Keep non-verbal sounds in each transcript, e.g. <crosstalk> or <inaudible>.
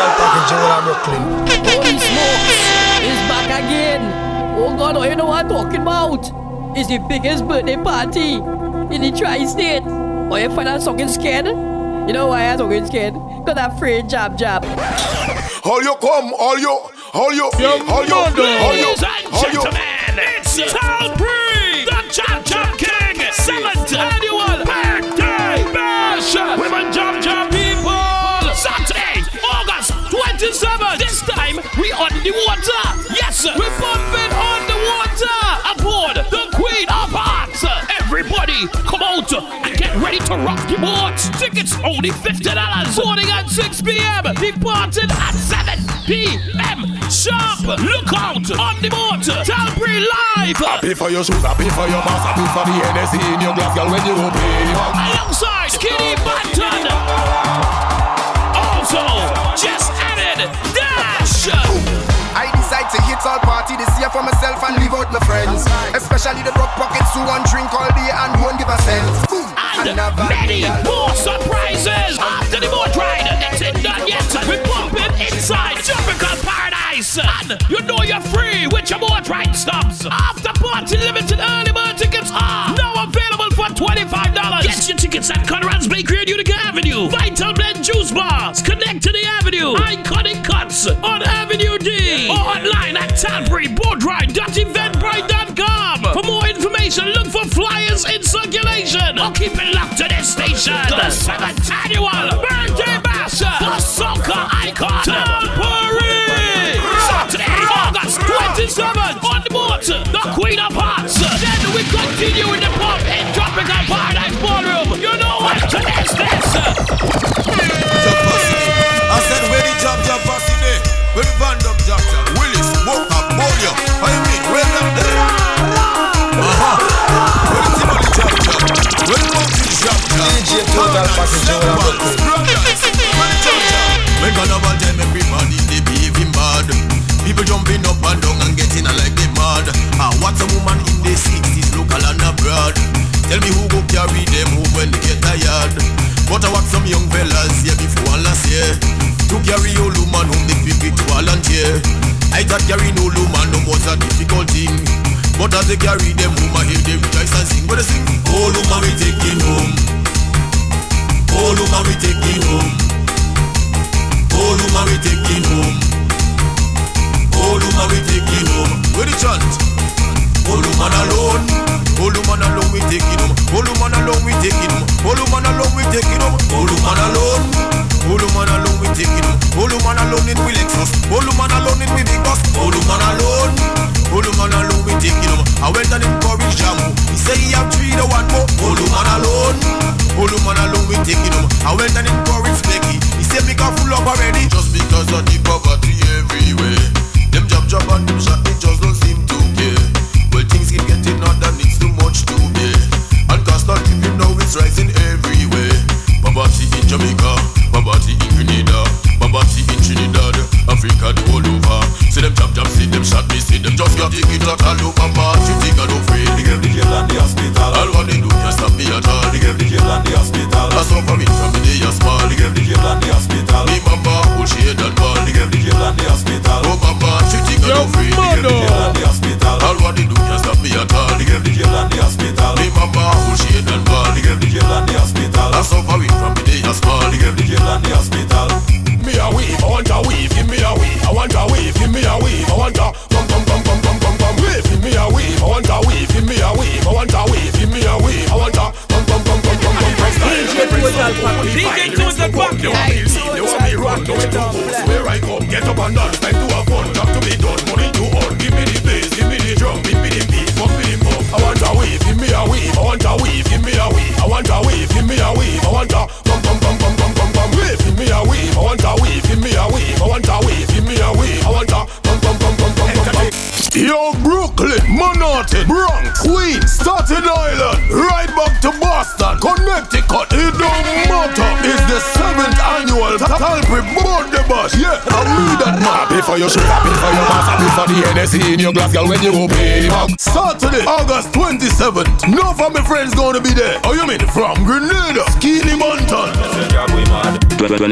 total package in Brooklyn. Holy smokes! It's back again. Oh God, oh, you know what I'm talking about? It's the biggest birthday party in the tri-state. Oh, you find out something scared? You know why I'm talking scared? Cause I'm afraid jab jab. All you come, all you, all you, all you, all you, Ladies and all you. gentlemen, it's Tall Pree, the the water. Yes, we're pumping on the water aboard the Queen of Hearts. Everybody, come out and get ready to rock the boat. Tickets only fifty dollars. Boarding at 6 p.m. Departing at 7 p.m. Sharp. Look out on the boat. Tall Pree live. Happy for your shoes, happy for your mask, happy for the Hennessy in your glass, girl, when you open up. Alongside Skinny Banton. Also, just added Dash. Decide to hit all party this year for myself and leave out my friends. Especially the broke pockets who want drink all day and won't give a cent. And many more surprises after the boat ride. It's ain't done yet. We're pumping inside tropical paradise. And you know you're free with your boat ride stops. After party limited early bird tickets are now available for $25. Get your tickets at Conrad's Bakery on Utica Avenue. Vital Blend Juice Bars. Connect to the Avenue. Iconic Cuts on Avenue D. Or online at Talbury.boatride.eventbrite.com. For more information, look for flyers in circulation. Or keep it locked to this station. The seventh annual birthday bash for soca icon Tall Pree. Saturday, August 27th on boat, the Queen of Hearts. Then we continue in the pub in carry old woman home they quick to volunteer I thought carrying old woman no was a difficult thing. But as they carry them home I hear they rejoice and sing What they sing? Old woman we taking home. Old woman we taking home. Old woman we taking home. Old woman we taking home. Where the chant? Old woman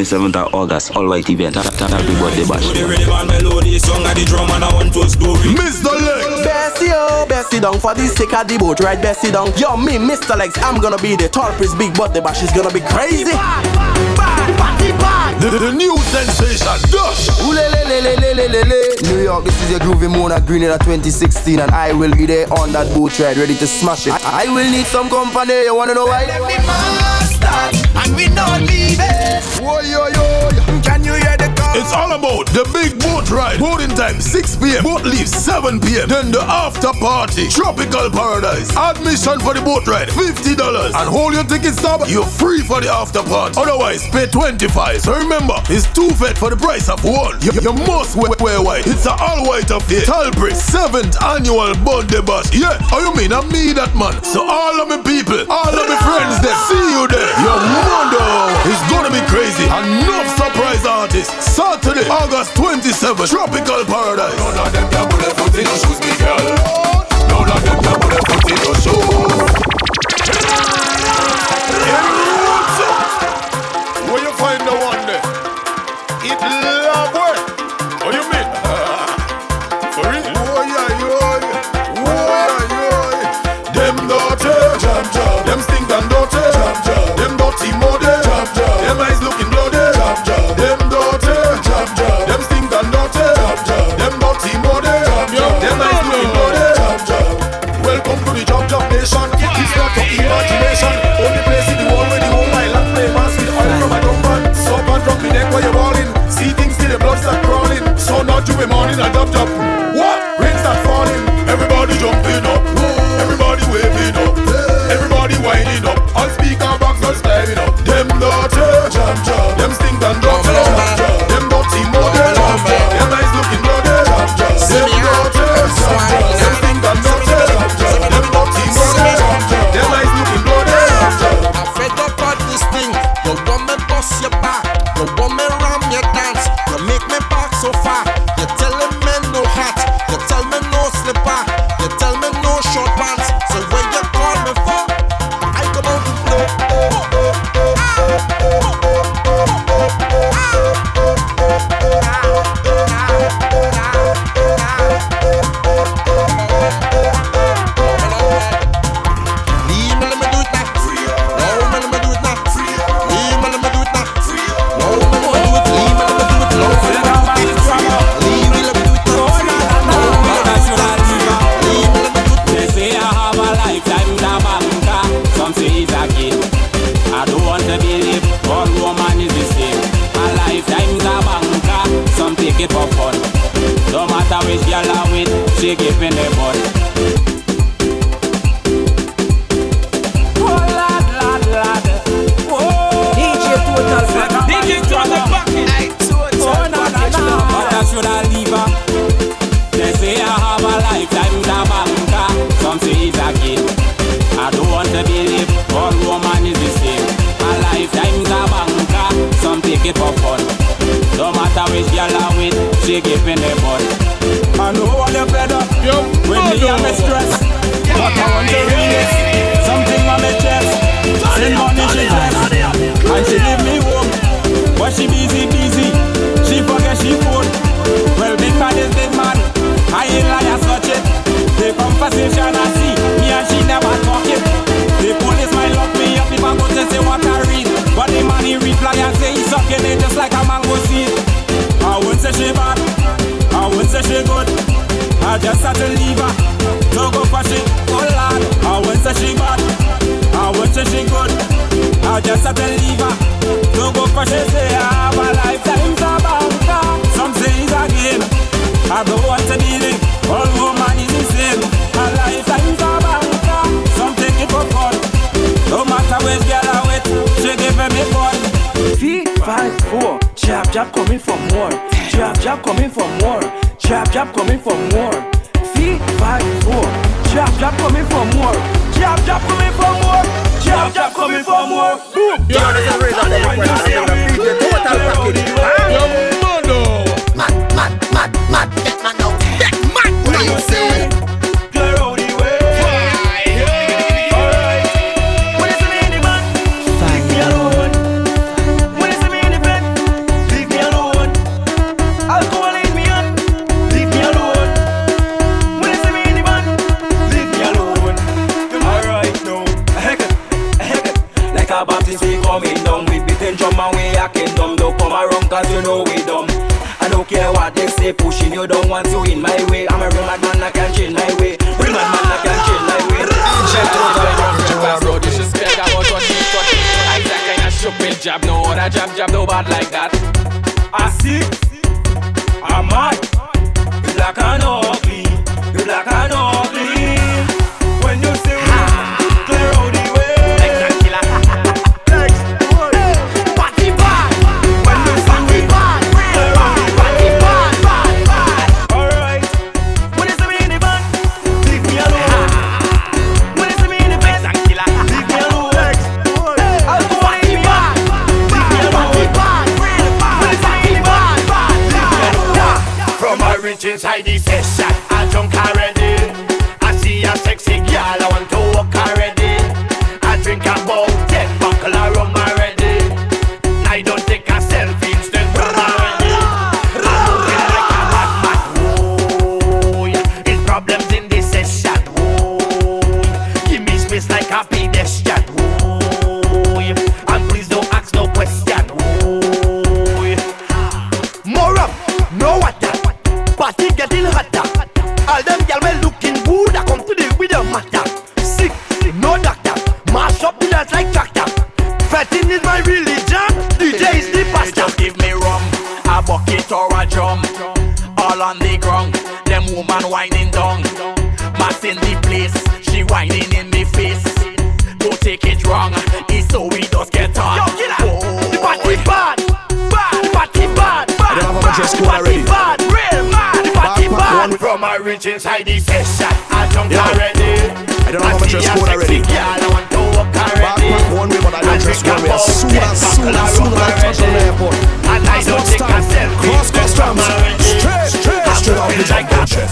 27th of August, all white event. Happy birthday bash. The relevant melody, song of the drum and I want to story. Mr. Legz. Bessie, oh, Bessie down for the sake of the boat, right? Bessie down. Yo, me, Mr. Legz, I'm gonna be the Tall Pree's, big but the bash is gonna be crazy. The, the new sensation, Dash. New York, this is your groovy Mona Green in 2016, and I will be there on that boat ride, ready to smash it. I, I will need some company. You wanna know why? Let me master, and we not leave yo, yo, yo. Can you hear the? It's all about the big boat ride. Boating time 6 p.m. Boat leaves 7 p.m. Then the after party. Tropical paradise. Admission for the boat ride $50. And hold your ticket stub, you're free for the after party. Otherwise, pay 25. So remember, it's two fed for the price of one. You, you must wear, wear white. It's a all white affair. Tall Pree's 7th annual birthday bash. Yeah, oh you mean I'm me that man. So all of me people, all of me friends there, see you there. Your mother is gonna be crazy. Enough surprise artists. Saturday, August 27th, Tropical Paradise. None of them can put a foot in your shoes, big girl. The morning and drop drop. To leave her to go she. Say I have a lifetime's a banker. Some say it's a game. I don't want to be it. All woman is the same. A lifetime's a banker. Some take it for fun. No matter which girl I with, she giving me fun. five, four. Jab, jab coming for more. Jab, jab coming for more. Jab, jab coming for more. Three, five, four. Jab, jab coming for more. Jab, jab coming for more. Jab, jab coming for more. Boom. You know this is raise up the request and the total package. Huh? Mad, mad, mad, mad. Get man now. Get mad. What you say? Jab, no other jab, jab, no bad like that. I see, I'm mad. You black and ugly, you black and ugly. One. From a rich inside the session, I drunk Yeah. already. I don't my see dress a code already. girl, I want to walk already. Backpack one way, but I don't dress one way. As soon as, soon as, soon as I touch on the airport. And I don't take a selfie. Cross customs. Straight, Straight, straight off the jumbo jet.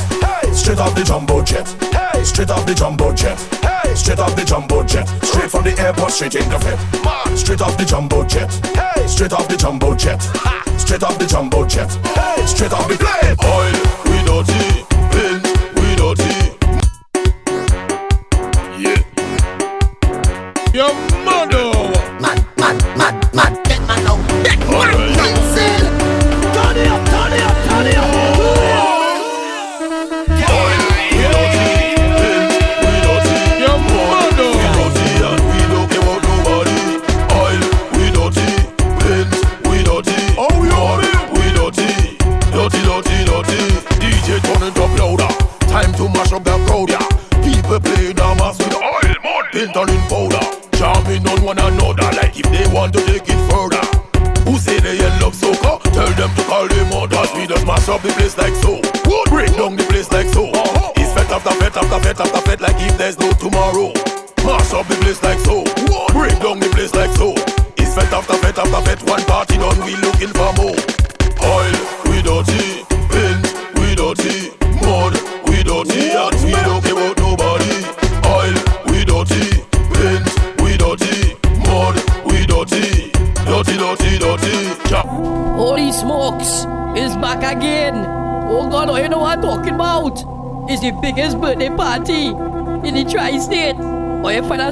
Straight off the jumbo jet. Hey, straight off the jumbo jet. Hey, straight off the jumbo jet. Straight from the airport, straight in the fit. Straight off the jumbo jet. Hey, straight off the jumbo jet. Straight off the jumbo jet. Hey, straight off the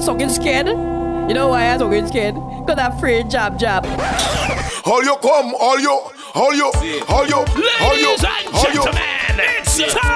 You find scared? You know why I'm talking scared? Because I'm afraid jab jab. All you come, all you, all you, all you, all you, Ladies and all you. gentlemen, it's Town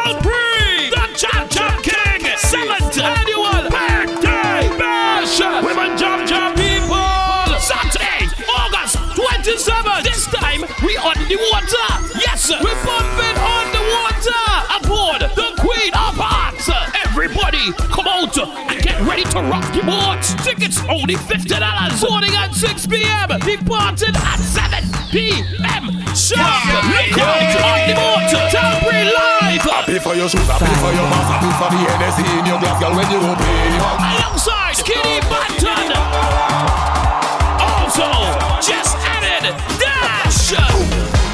boat. Tickets only $50. Boarding at 6 p.m. Departing at 7 p.m. Sharp. Look out on the boat. Tall Pree live. Happy for your shoes, happy for your mask, happy for the Hennessy in your glass, girl, when you open. alongside Skinny Banton. Also, just added Dash.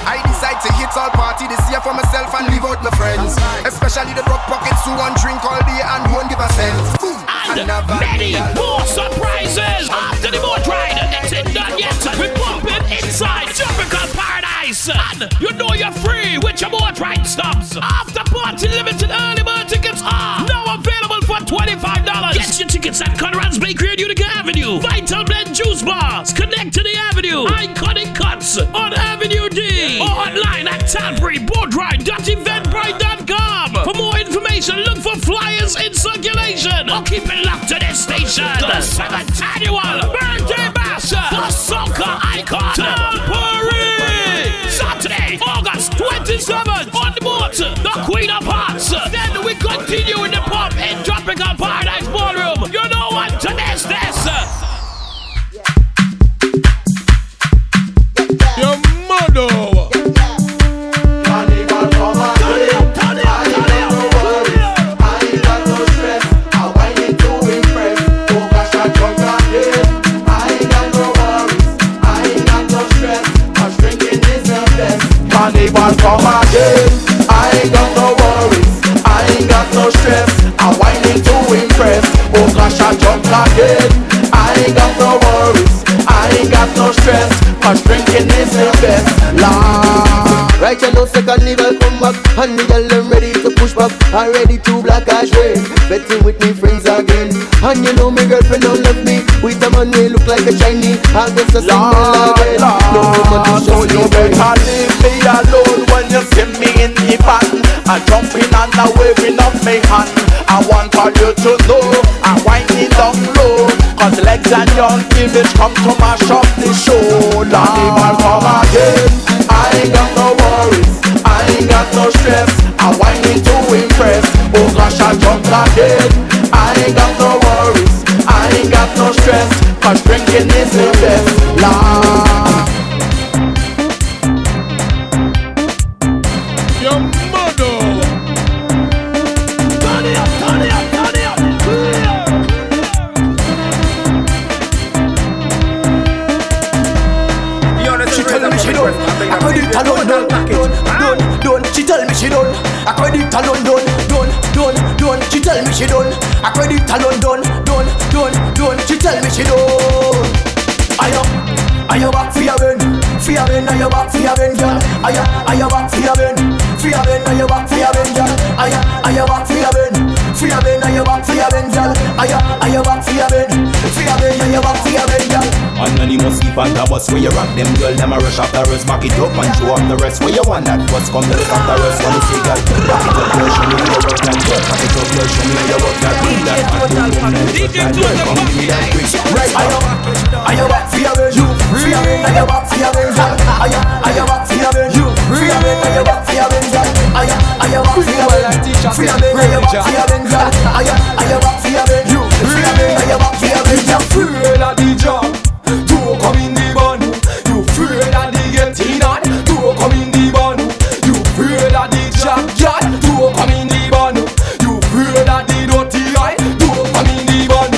I decide to hit all party this year for myself and leave out my friends. Especially the broke pockets who want drink all day and won't give a cent. And many more surprises after the boat ride. It's in done yet. We're pumping inside Tropical Paradise. And you know you're free with your boat ride stops. After party limited early bird tickets are now available for $25. Get your tickets at Conrad's Bakery on Utica Avenue. Vital Blend Juice bars. Connect to the Avenue. Iconic Cuts on Avenue D. Or online at TanburyBoardRide.eventbrite.com. Information, look for flyers in circulation. Or keep it locked to this station. The seventh annual birthday bash for soca icon Tall Pree. Saturday, August 27th on the boat, the Queen of Hearts. Then we continue in the I drunk again. I ain't got no worries. I ain't got no stress. Cause drinking is the best. Lord. Right you know second carnival come back And the girl them ready to push back I'm ready to black ash red Betting with me friends again And you know me girlfriend don't love me With a man we look like a Chinese I guess a single again No woman to So show you me better leave me alone when you see me in the van I jumping and I waving up my hand I want all you to know I'm down low Cause Legz and Yung Image come to mash up the show. Carnival come again. I ain't got no worries. I ain't got no stress. I'm whining to impress. Oh gosh I jump again. I ain't got no worries. I ain't got no stress. Cause drinking is the best for your ben, ayo back for your ben, girl. Ayo, ayo back for your ben, for your ben, ayo back for your ben, girl. Ayo, ayo back for your ben, for your ben, ayo back for your ben, girl. Ayo, ayo back for your ben, for your ben, ayo back for your ben, girl. Anonymous keep on the bus where you rock them girl Them a rush off the rest Back it up and show off the rest Where you want that bus come to stop the rest Wanna see girl Back it up girl Show me how you work that girl Back it up girl Show me how you work that Bring that back Boom boom Now you work that girl Come give me that quick Right Ayo, ayo back for your ben, you you you girl. Afraid the job, in the bun. You the getting on, in the bun. You the job, in the bun. You the eye, in the bun.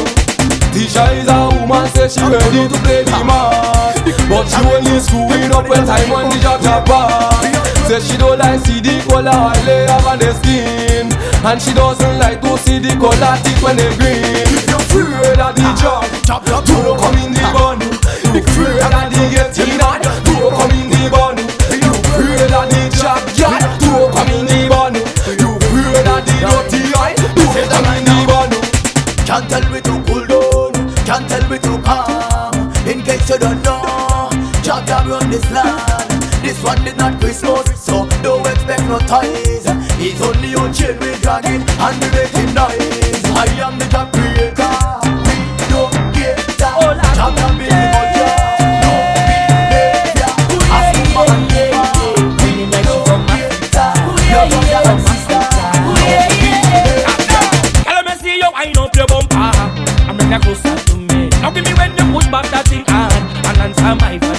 Woman, she ready to play the man, but she only screwing up when time on the job job. Say she don't like see the color I lay up on the skin, and she doesn't like to see the color thick when they green. You afraid of the job, job, job, to come in the bun. Afraid of the getting on, to come in the bun. Afraid of the job, job, to come in the bun. Afraid of the dirty eye, to come in the bun. Can't tell me to cool down, can't tell me to calm. In case you don't know, Jah Jah run this land. This one is not Christmas, so don't expect no toys. It's only your chain we dragging and we making noise. I am the Jab creator, we don't get that. Jah Jah be the culture, no behavior. As woman, we don't get that. Your brother and sister, no behavior. Girl, let me see you wind up your bumper and bring her closer to me. Now give me when you push back that thing hard and answer my fantasy.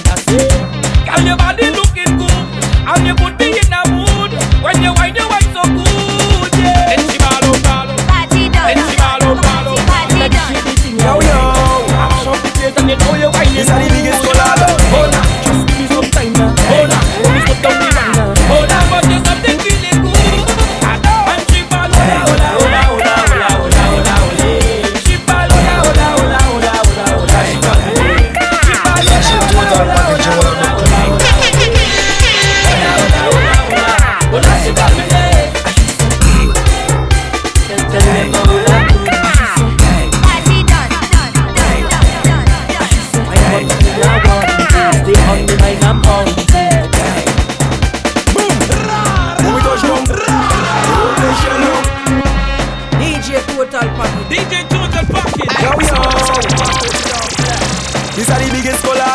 Body This are the biggest collab.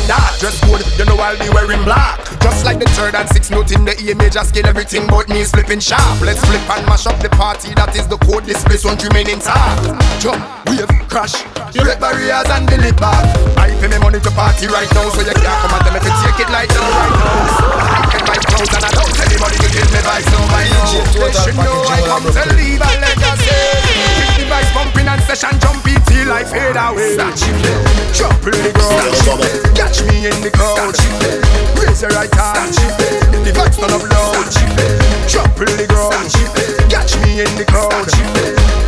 the dark Dress code, you know I'll be wearing black. Just like the third and sixth note in the E major scale Everything but me is flipping sharp. Let's flip and mash up the party That is the code, this place won't remain intact. Jump, wave, crash You rip barriers and delete back. I pay me money to party right now So you can't come and tell me to take it like you right now. I can buy clothes and I don't tell anybody to give me advice. No, my DJ, they should know I come to leave and let us say vibes pumping and session jumping till I fade away. Jump in the ground, catch me in the crowd. Raise your right hand, if the vibes turn up loud. Jump in the ground, catch me in the crowd.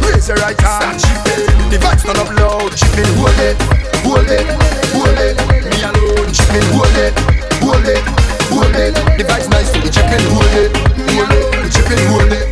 Raise your right hand, if the vibes turn up loud. Chipping, hold it, hold it, hold it, me alone. Chipping, hold it, hold it, hold it. The vibes nice, so the Chippin' hold it, hold it, the chipping, hold it.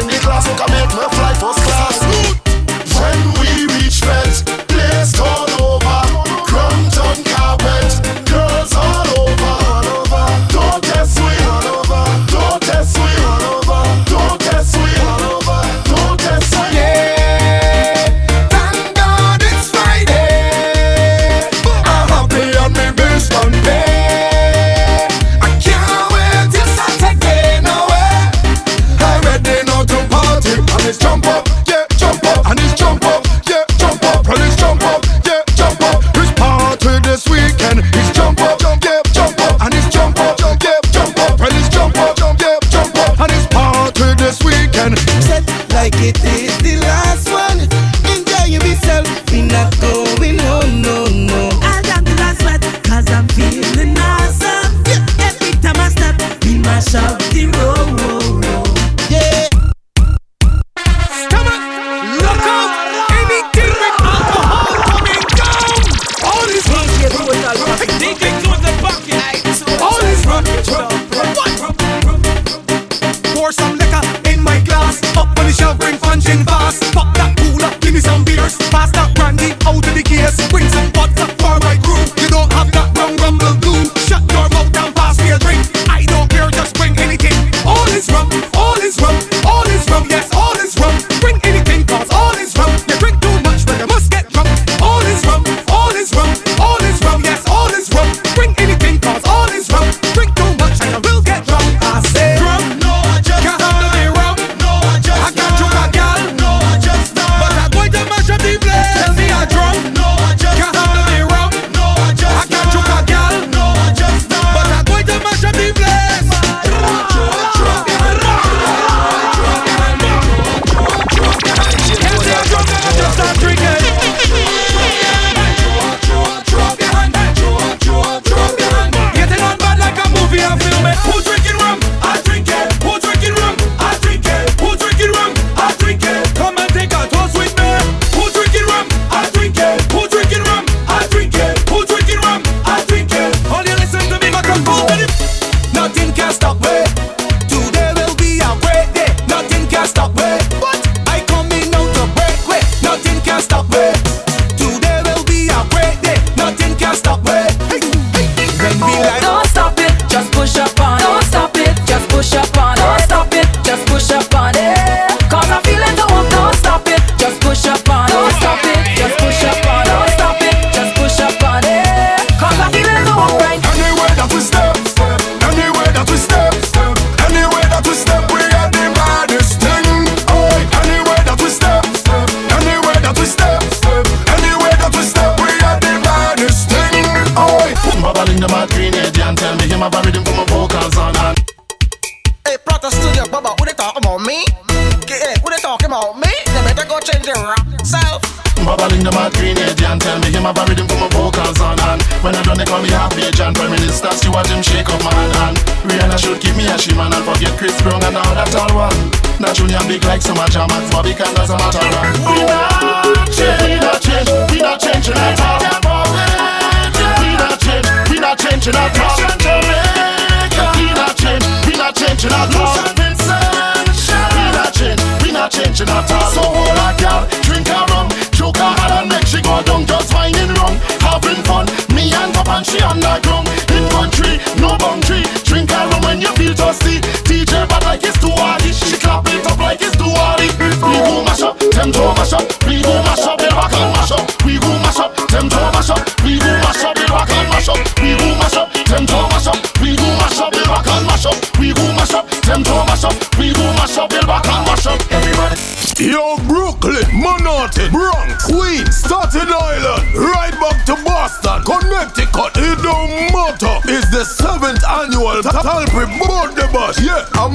in the class, you can make me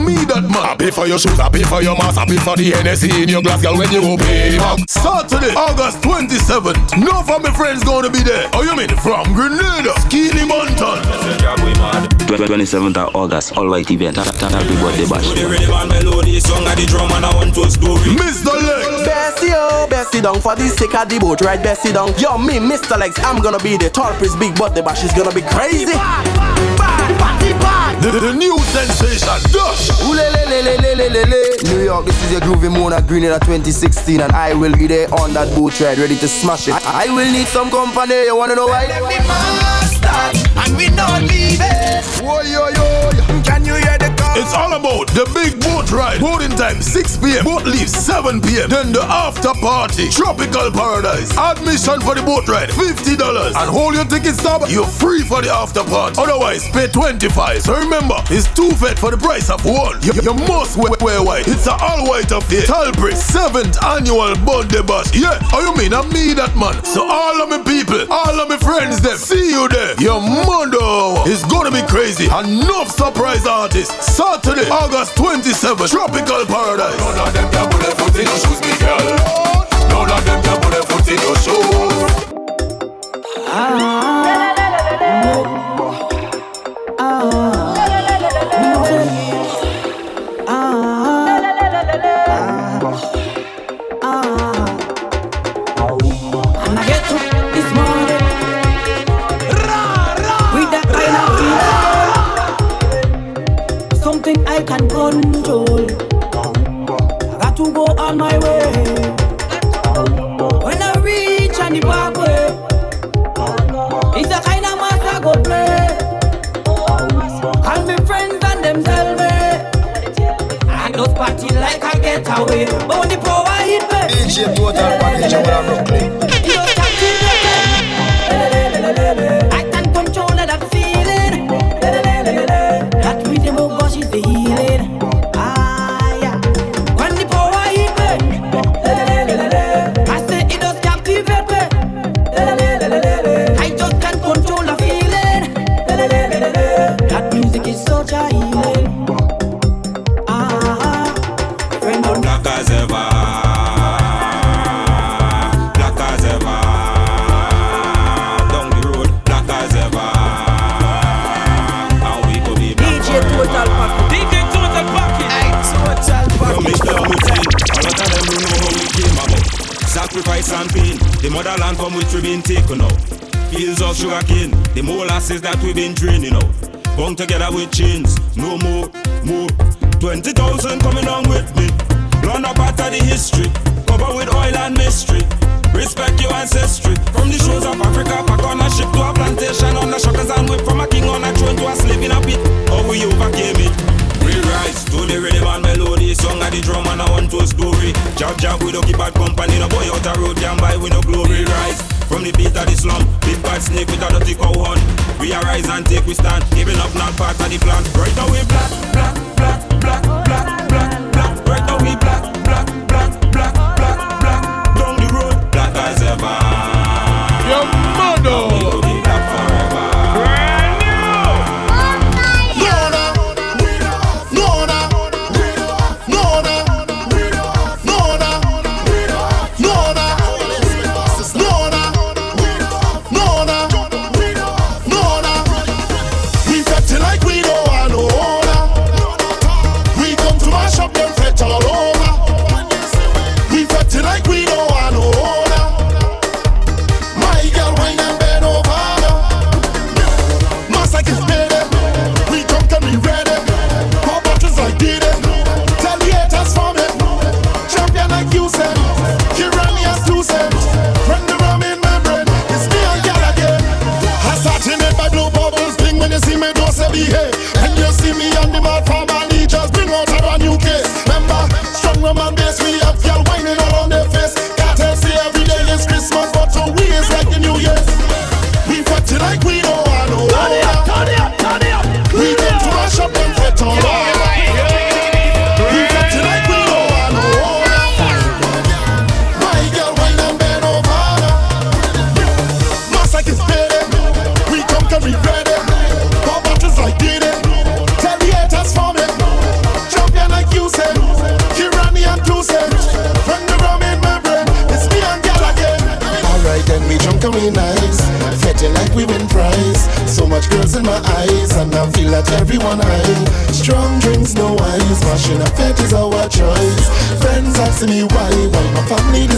me that man. I pay for your shoes, I pay for your mask, I pay for the Hennessy in your glass, girl, when you go pay back. Saturday, August 27th. No of my friends gonna be there. Oh, you mean from Grenada, Skinny Banton. 27th of August, all white event. Happy birthday bash. The relevant melody, song of the drum and I want to story. Mr. Legz. Bessie, oh, Bessie down for the sake of the boat, right? Bessie down. Yo, me, Mr. Legz, I'm gonna be the Tall Pree's big birthday bash is gonna be crazy. The, the new sensation, Dash. Ooh-le-le-le-le-le-le-le. New York, this is your groovy Mona Green in 2016, and I will be there on that boat ride, ready to smash it. I, I will need some company. You wanna know why? Let me master, and we not leaving. Whoa, yo, yo. Can you hear the call? It's all about the big boat ride. Boating time 6 p.m. Boat leaves 7 p.m. Then the after party. Tropical paradise. Admission for the boat ride $50. And hold your ticket stop. You're free for the after party. Otherwise, pay 25. So remember, it's two fed for the price of one. You, you must wear, wear white. It's an all white affair. Tall Pree 7th annual birthday bash. Yeah, oh you mean I'm me that man. So all of my people, all of my friends them, see you there. Your mother. is gonna be crazy. Enough surprise artists. Saturday, August 27th, Tropical Paradise. None of them can put their foot in your shoes, me girl. None of them can put their foot in your shoes. And I can control. I got to go on my way. When I reach on the parkway, it's the kind of mass I go play. Call me friends and them tell me I don't party like I get away, but when the power hit me. DJ Total Package, I wanna Brooklyn. gases that we've been draining out. Bound together with chains, no more, more. 20,000 coming on with me. Run up out of the history, covered with oil and mystery. Respect your ancestry. From the shores of Africa, back on a ship to a plantation, on the shockers and whip from a king on a throne to a slave in a pit. How we overcame it. We rise to the rhythm and melody, song of the drum and I want to story. Jab jab, we don't keep bad company, no boy out a road, jam by, we no glory. Rise from the beat of the slum, big bad snake with a dirty cow horn. We arise and take we stand, giving up not part of the plan. Right now we black. see me why, why my family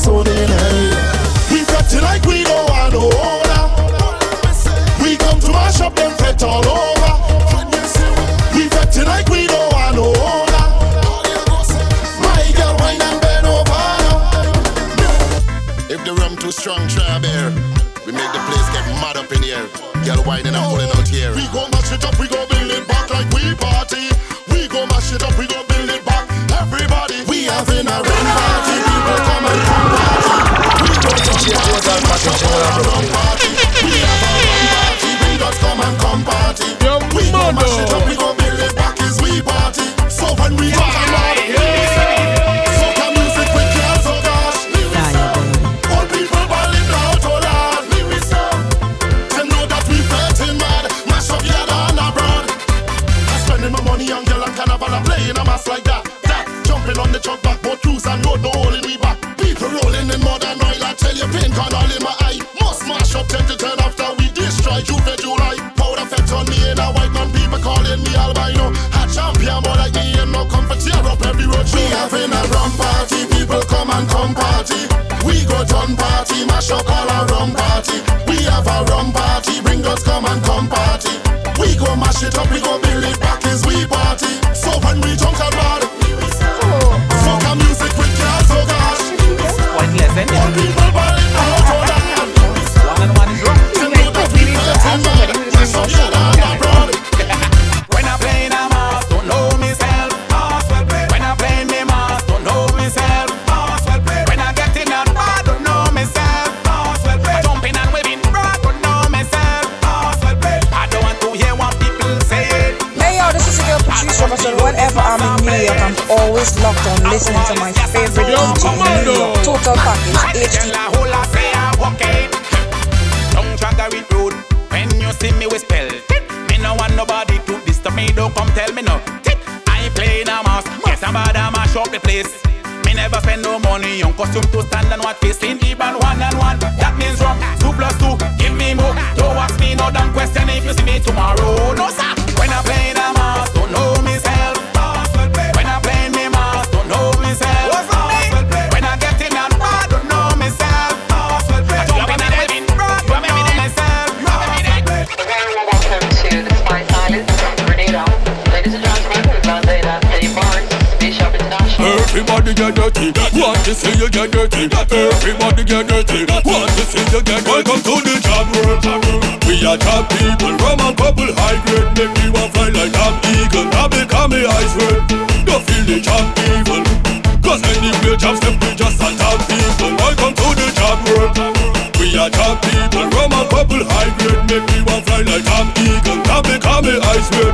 a people. Rum and purple high grade Make me want fly like an eagle. Come me, come me, I swear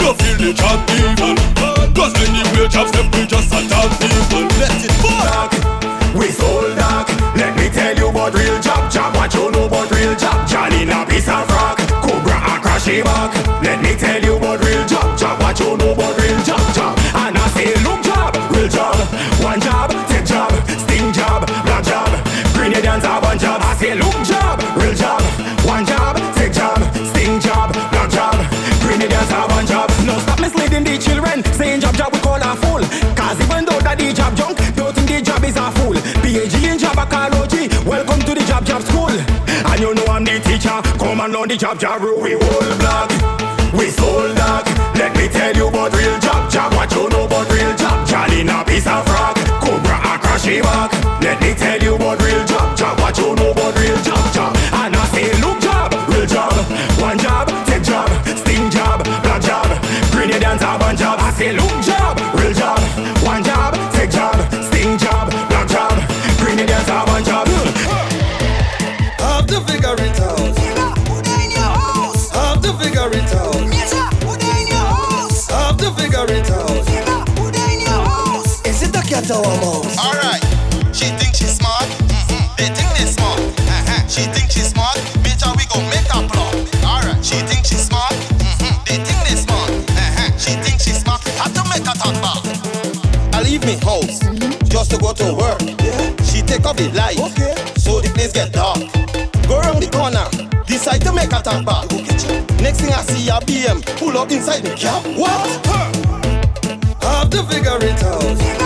You feel the chop evil. Cause anyway, chops them we just a attack people. Let it fuck We sold dark. Let me tell you about real chop chop What you know about real chop Charlie in a piece of rock. Cobra a crashy back. the job, job rule, we hold block to work. Yeah. She take off the light, okay. so the place get dark. Go round the corner, decide to make a turn back. Next thing I see a BM pull up inside the cab. What? Have to figure it out.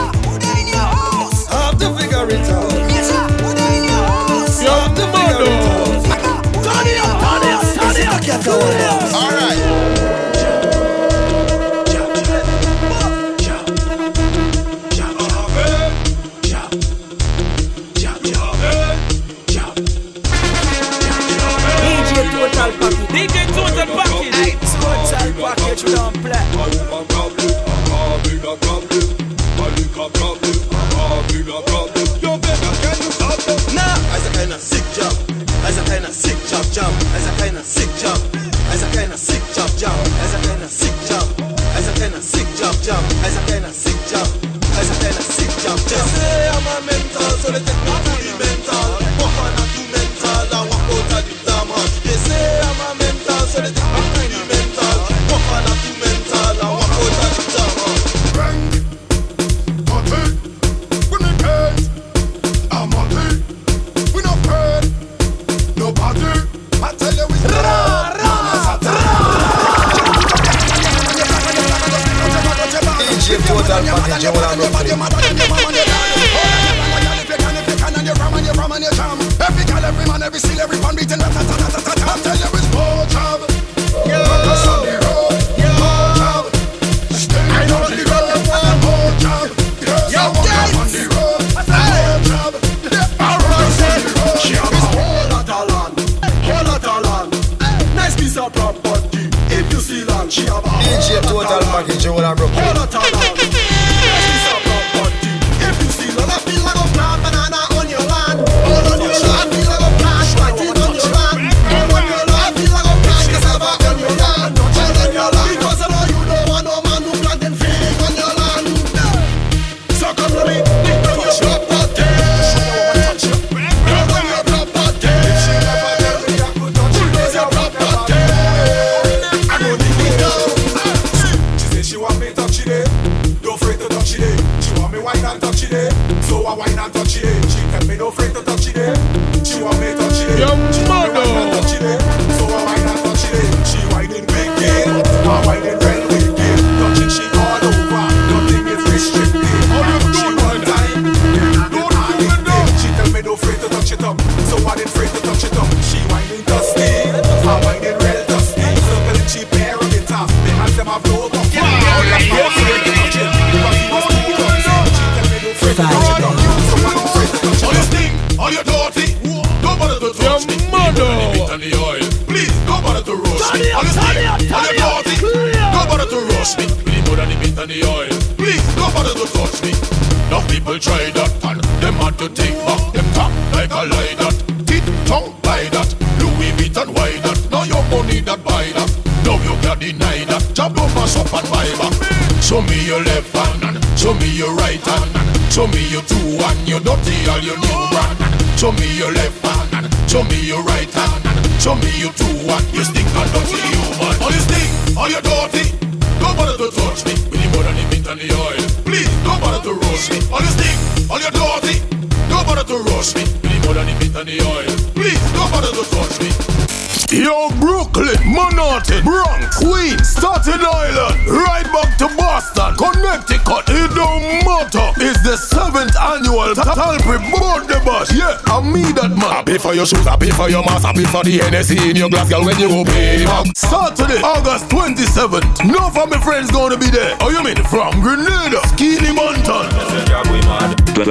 For your shoes, I pay for your mask, I pay for the Hennessy in your glass, girl, when you go pay back. Saturday, August 27th. No of my friends gonna be there. Oh, you mean from Grenada, Skinny Banton.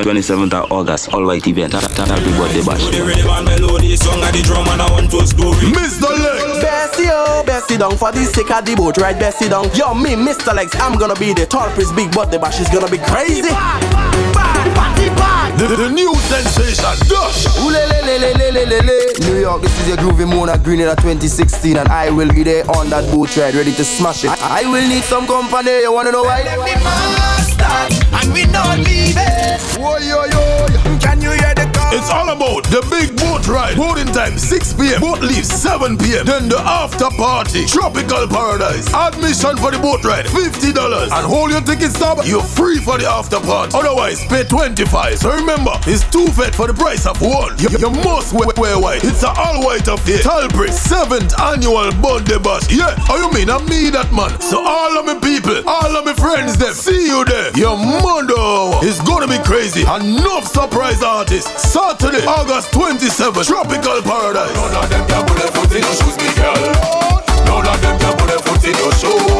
27th of August, all white event. Tall Pree Birthday Bash. The rhythm and melody, song of the drum and I want to story. Mr. Legz. Bessie, oh, Bessie down for the sake of the boat, right? Bessie down. Yo, me, Mr. Legz, I'm gonna be the Tall Pree's big birthday bash. is gonna be crazy. The, the new sensation, Dash. New York, this is your groovy Mona Green in 2016, and I will be there on that boat ride, ready to smash it. I, I will need some company. You wanna know why? Let me master, and we not leave it. Yo, yo, yo. Can you hear? It's all about the big boat ride. Boating time 6 p.m. Boat leaves 7 p.m. Then the after party. Tropical paradise. Admission for the boat ride $50. And hold your ticket stub. You're free for the after party. Otherwise, pay 25. So remember, it's two fed for the price of one. You, you must wear, wear white. It's an all white affair. Tall Pree 7th annual birthday bash. Yeah, oh you mean I me that man. So all of my people, all of my friends them, see you there. Your mother is gonna be crazy. Enough surprise artists. Saturday, August 27th, Tropical Paradise. None of them can put their foot in your shoes, me girl. None of them can put their foot in your shoes.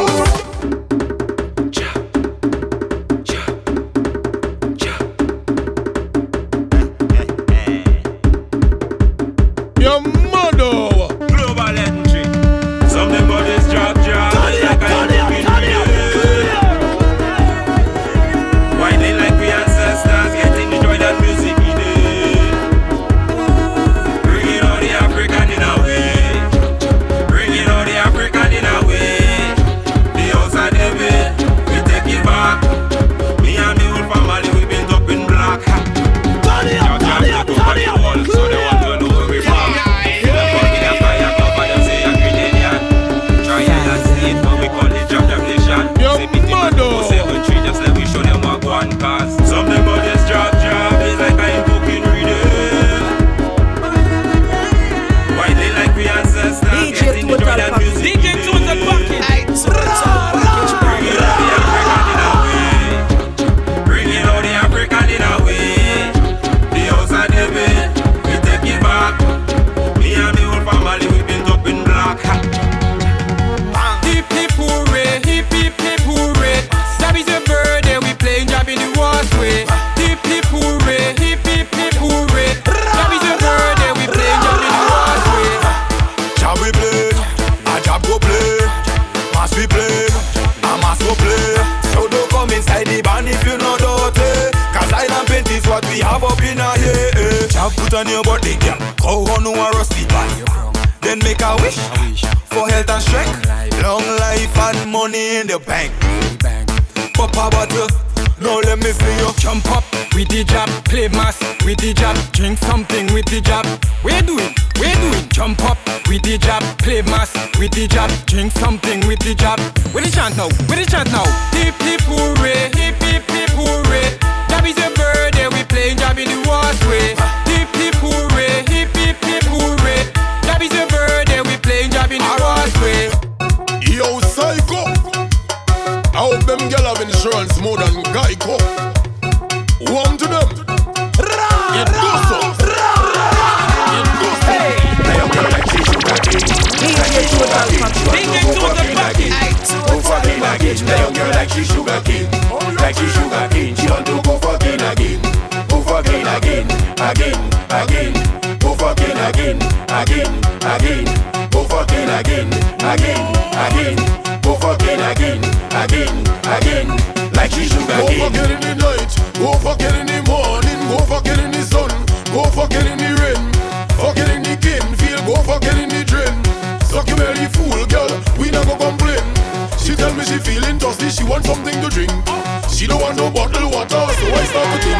What we have up in our here. Job put on your body, girl. Go on who are rusty by. Then make a wish for health and strength. Long life and money in the bank. Pop a bottle. Now let me see you Jump up with the job, play mass with the job, drink something with the job. We're doing, we're doing. Jump up with the job, play mass with the job, drink something with the job. With the chant now, with the chant now. Hip hip hooray, hip hip hip hooray. Job is a birthday, we playing job in the wasway. Hip hip hooray, hip hip hip hooray. Job is a birthday, we playing job in the wasway. Yo, psycho. I hope them girl have insurance more than Geico. One to them. It goes so. It goes so. Go fucking again. The young girl like she sugar king. Like she sugar king. She want to again. Again. Again. Go fucking again. Again. Again. Go fucking again, again, again. Go fucking again, again, again. Like she sugar Go cane. fucking in the night, go fucking in the morning, go fucking in the sun, go fucking in the rain, fucking in the game field, go fucking in the drain. Suck your belly full, girl, we not go complain. She tell me she feeling thirsty, she want something to drink. She don't want no bottled water, so I start to think.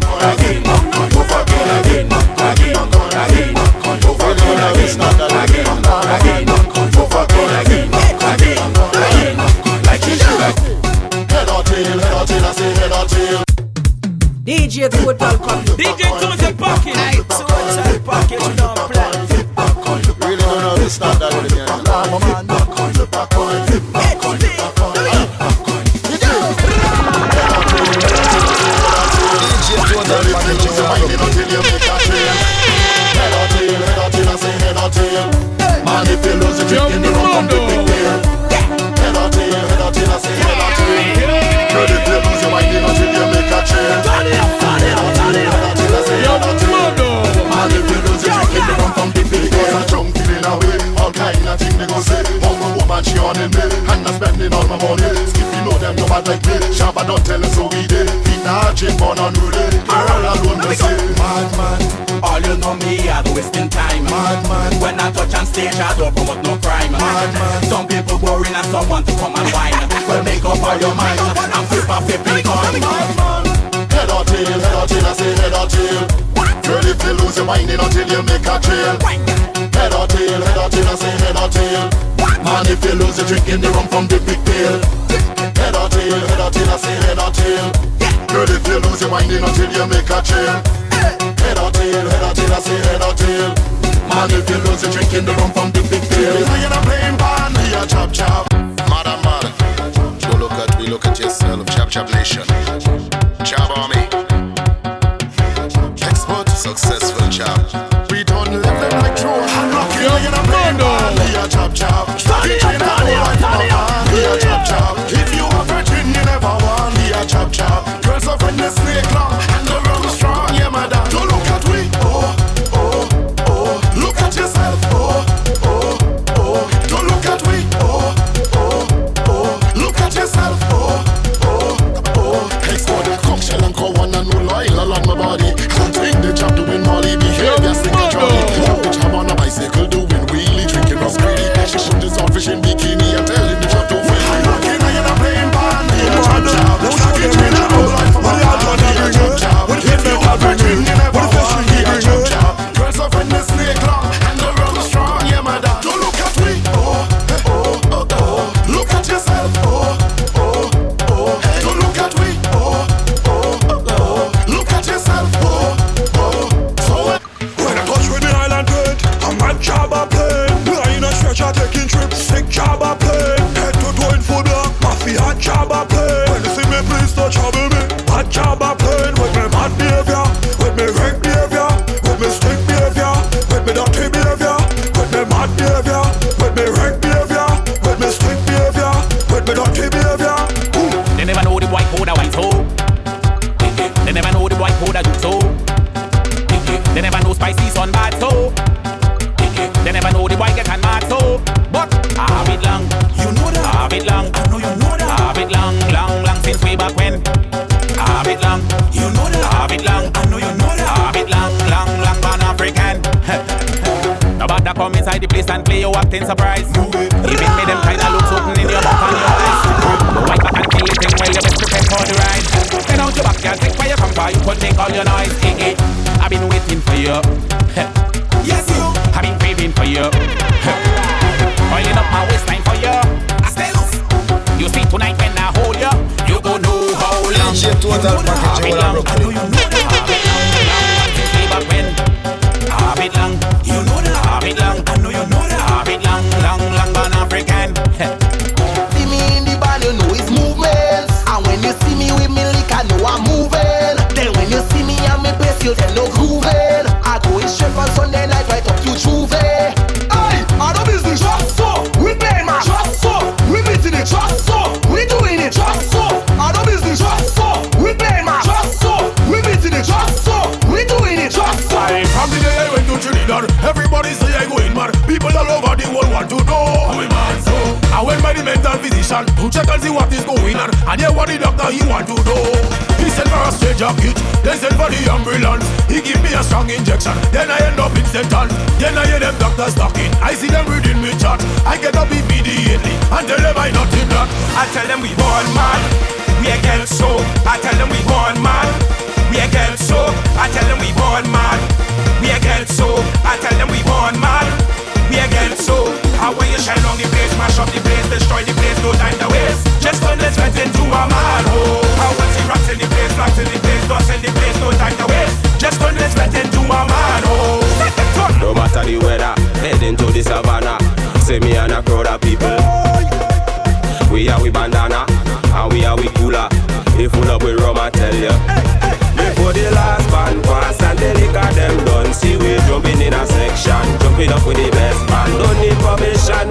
DJ Total Package. DJ Total Package. Hey, Total Package, you don't play. Really don't know this start don't tell so we did. Feet not chain, born unruly. Girl alone, me say. Madman. All you know me, I do wasting time. Madman. When I touch on stage, I don't promote no crime. Madman. Some people boring and someone to come and whine. Well, make up all your mind. I'm flip off the big on. Head or tail, head or tail, I say head or tail. Girl, if you lose your mind until you make a trail. Head or tail, head or tail, I say head or tail. Man, if you lose, you drinking the rum from the big pail. Head or tail, head or tail, I say head or tail. Girl, if you lose your mind until you make a trail. Head or tail, head or tail, I say head or tail. Man, if you lose, you drinking the rum from the big pail. You're not playing band, we are chop chop. Mother, mother. Don't look at me, look at yourself. Chop chop nation. Chop army. Export successful chop. We don't live them like Joe. I'm lucky you're not playing ball. We are chop chop. Man. Chop chop. If you are virgin, you never won. We are chop chop. Girls are when the snake you acting surprise. Giving me them kind of looks open in your mouth and your eyes. White back and kill it thing while you're best prepared for the ride. Then out your back, girl, take where you come from. You could make all your noise. Eh, eh. I've been waiting for you. <laughs> yes, you. I've been craving for you. <laughs> Oiling up my waistline for you. I stay loose. You see tonight when I hold you, you go know how long. Total Package, you I know you know tell them we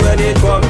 when it comes.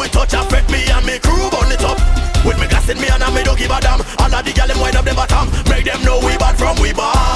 we touch a fret, me and me crew burn it up. With me glass in me and I me don't give a damn. All of the gals them wind up them bottom, make them know we bad from we bad.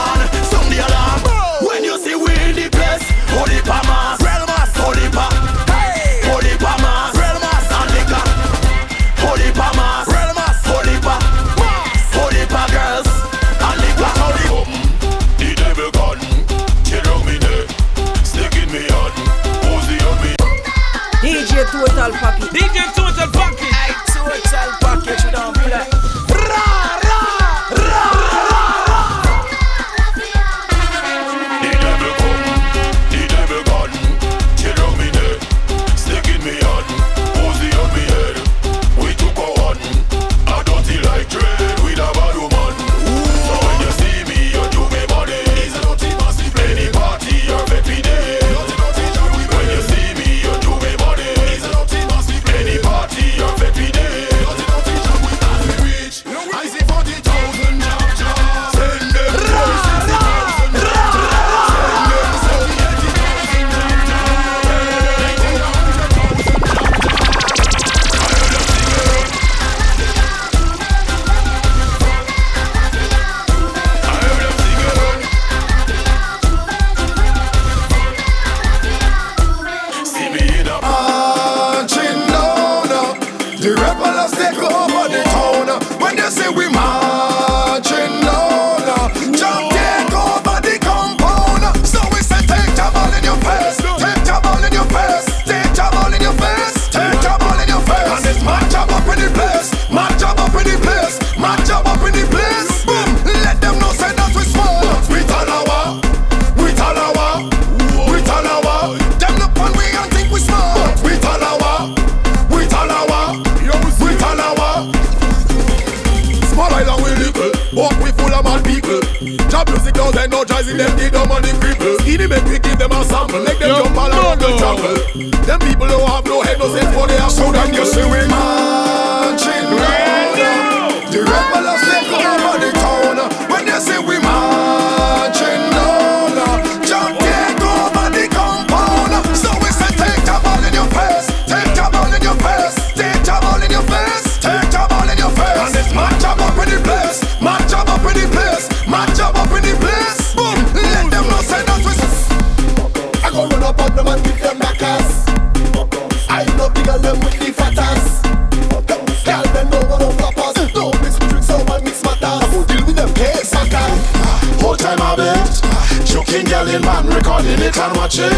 And watch it.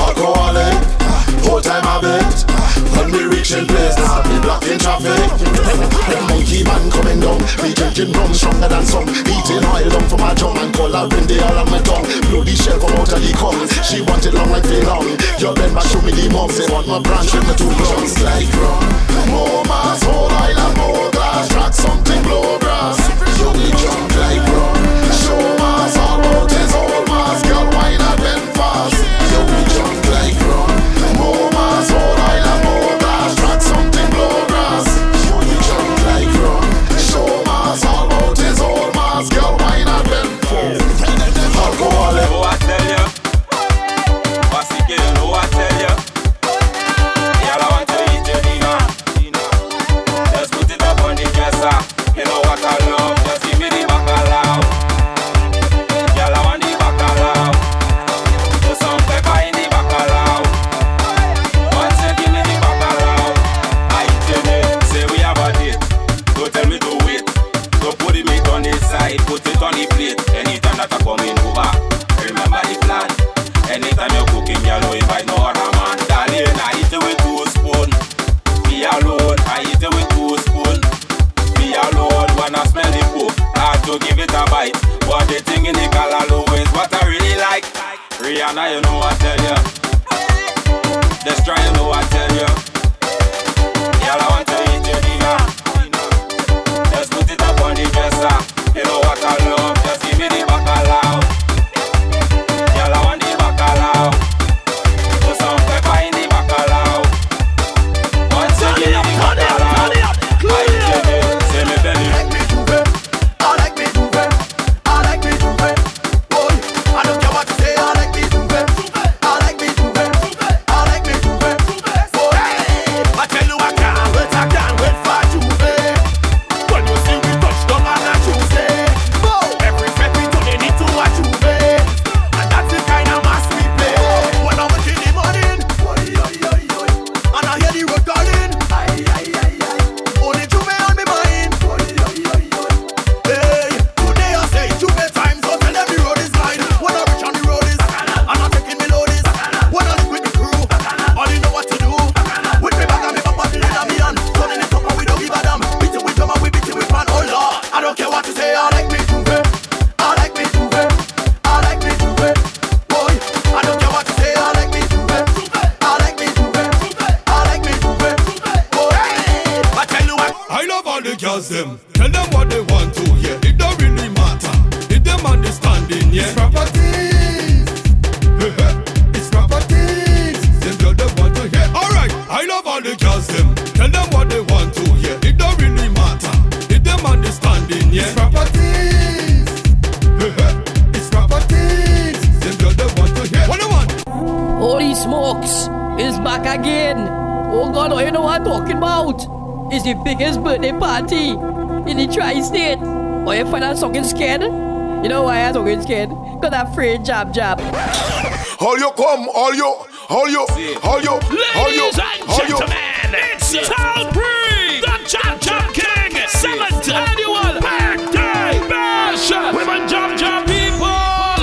Alcoholic, whole time bet. When we reaching place, now be blocking traffic. The monkey man coming down, me drinking rum stronger than some. Eating oil down for my jump and color in the all on my tongue. The shell from out of the cum. She it long like they long. You bend back show me the mom. Say want my branch with the two lungs like rum. More mass, whole oil and more glass. Track something blow grass. You be drunk It's the biggest birthday party in the tri-state. Oh, you find out something scared? You know why I'm talking scared? Because I'm afraid jab jab. <laughs> All you come, all you, all you, all you, all you, Ladies and all you. gentlemen, it's Tall Pree, the Jab Jab King, seventh annual birthday bash. Women Jam Jam people.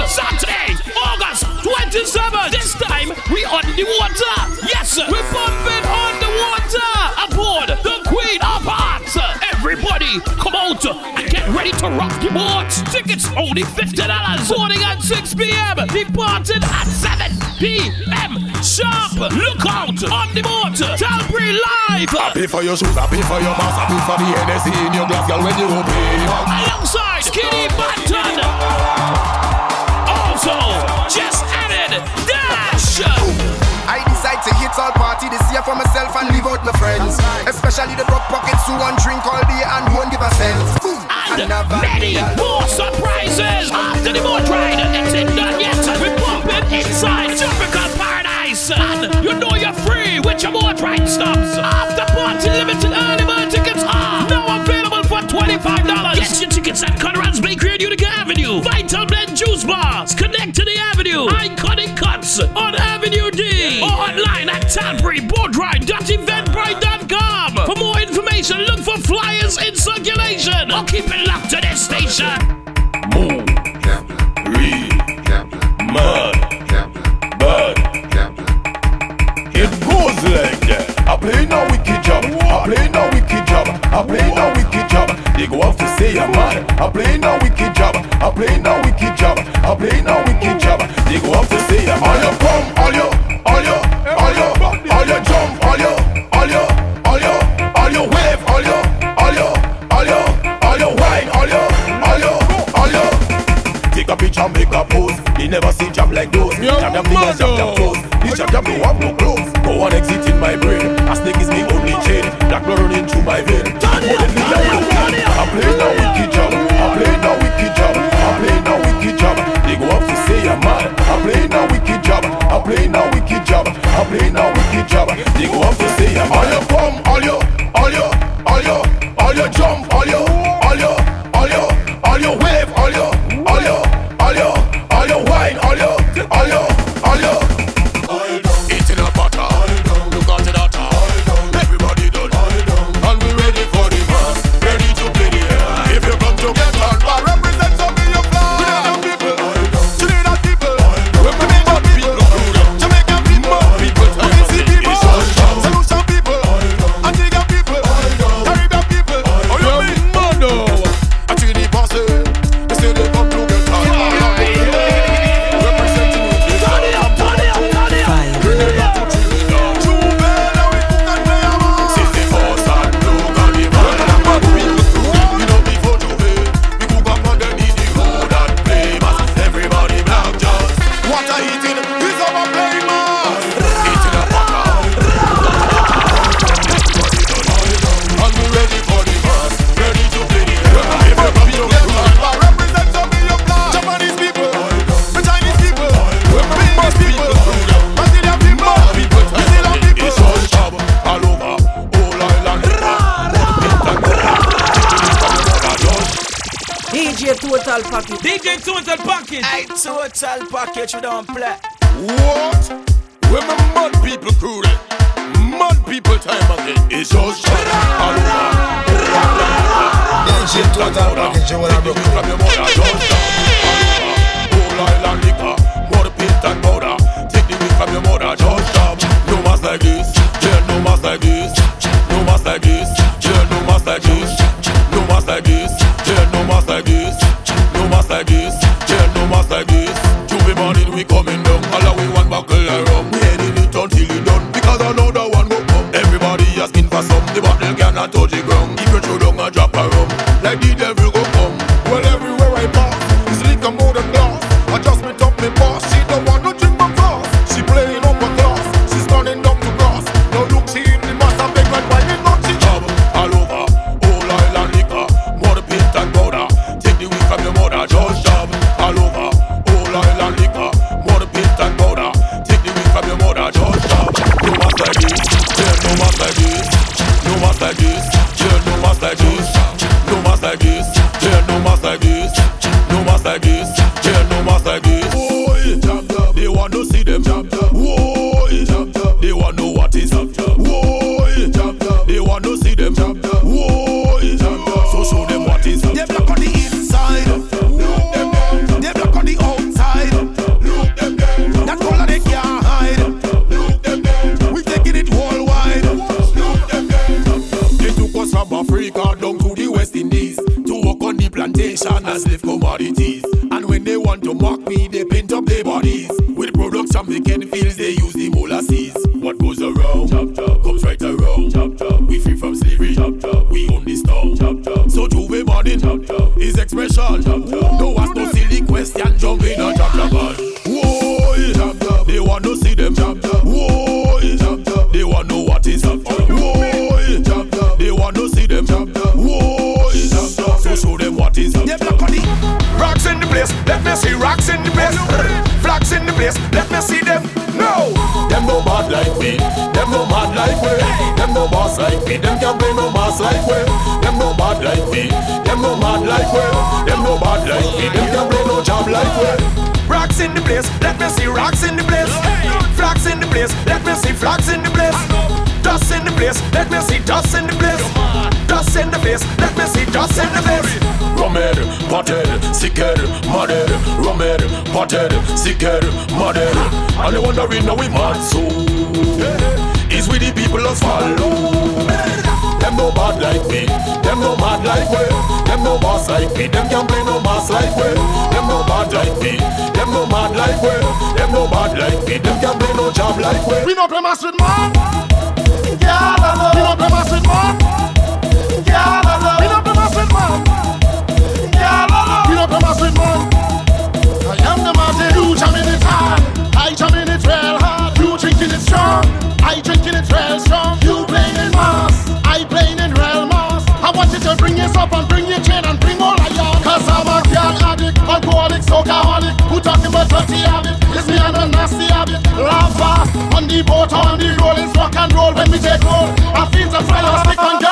Saturday, August 27th. This time we on the water. Yes, we're Come out and get ready to rock the boat. Tickets only $50. Boarding at 6 p.m. Departing at 7 p.m. Sharp. Look out on the boat. Tall Pree live. Happy for your shoes, happy for your mask, happy for the Hennessy in your glass, girl, when you open. Alongside Skinny Banton. Also, party this year for myself and leave out my friends. Especially the broke pockets who want drink all day and won't give a cent. And many more surprises after the boat ride. It's in done yet. We're pumping inside Tropical Paradise. And you know you're free with your boat ride stops. After party limited early bird tickets are now available for $25. Get your tickets at Conrad's Bakery on Utica Avenue. Vital Blend Juice Bars. Connect to the Avenue. Iconic Cuts on Avenue D. Or online Eventbrite.eventbrite.com. For more information, look for flyers in circulation I'll keep it locked to this station. Move, read, mud, bud. It goes like that. I play no wicked job. I play no wicked job. I play no wicked job. They go off to say I'm mad. I play no wicked job. I play no wicked job. I play no wicked job. They go off to say I'm mad. All your come, all your, all your all your jump, all your, all your, all your, all your wave, all your, all your, all your, all your wine, all your, all your, all your. Take a picture, make a pose. You never see jam like those. Jam jam niggas, jam jam close. This jam jam no have no clothes. No one exit in my brain. A snake is the only chain. Black blood running through my vein. I play now wicked jam. I play now wicked jam. I play now wicked jam. They go up to say I'm mad. I play now wicked jam. I play now wicked job. I play now wicked job. They go up to say, I'm all your come, all your." as live commodities. like me. Them can't play no mass like we. Them no bad like me. Them no mad like we. Them no bad like me. Them can't play no job like we. Rocks in the place. Let me see rocks in the place. Flax in the place. Let me see flax in the place. Dust in the place. Let me see dust in the place. Dust in the place. Let me see dust in the place. Romer, pater, sicker, mother. Romer, pater, sicker, mother. And they wondering how we mad so. Yeah is with the people us follow. Them no bad like me, them no bad like we. Them no boss like me, them can play no boss like we. Them no bad like me, them no mad like we. Them no bad like me, them can play no job like we. We no play mass with man, yeah, we no play mass with man. Drinking it real strong. You playing in mass. I playing in real mass. I want you to bring yourself and bring your chain and bring all I am. Cause I'm a girl addict, alcoholic, socaholic. Who talking about dirty habit? It's me and a nasty habit. Fast on the boat, on the roll. It's rock and roll when we take roll. I feel the on stick and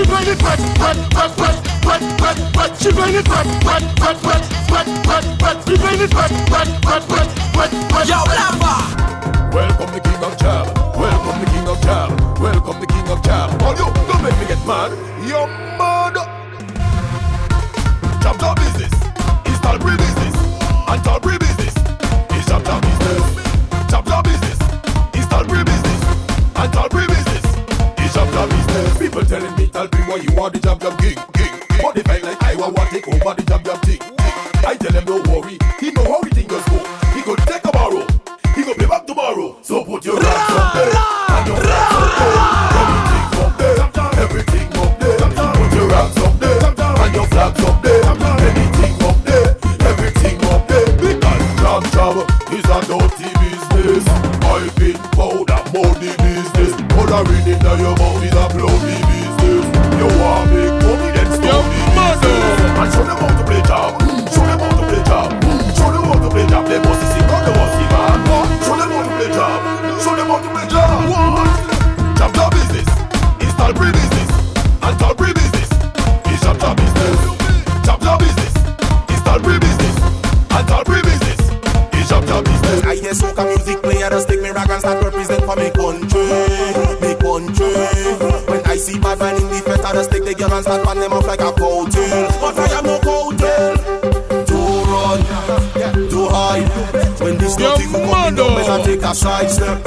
We playing it wet, wet, wet, wet, wet, wet, wet. She playing it wet, wet, wet, wet, wet, wet, wet. We playing it wet, wet, wet, wet, wet, wet. Yo, lava. Welcome the king of jam. Welcome the king of jam. Welcome the king of jam. Oh, you don't make me get mad. You're mad. Telling me tell me why you want the jab jab king. King. But they fight like I want to take over the jab jab thing. I tell him don't worry. He know how the thing goes go. He go take a borrow. He go pay back tomorrow. So put your hands up there. And your flags up there. Everything up there. Everything up there. Put your hands up there. And your flags up there. Anything up there. Everything up there. Because jab jab is a dirty business. I've been money business. In your mouth and start pan them off like a cowtail. But I am no cowtail. To run, to hide. When this dirty come in, you better take a side step.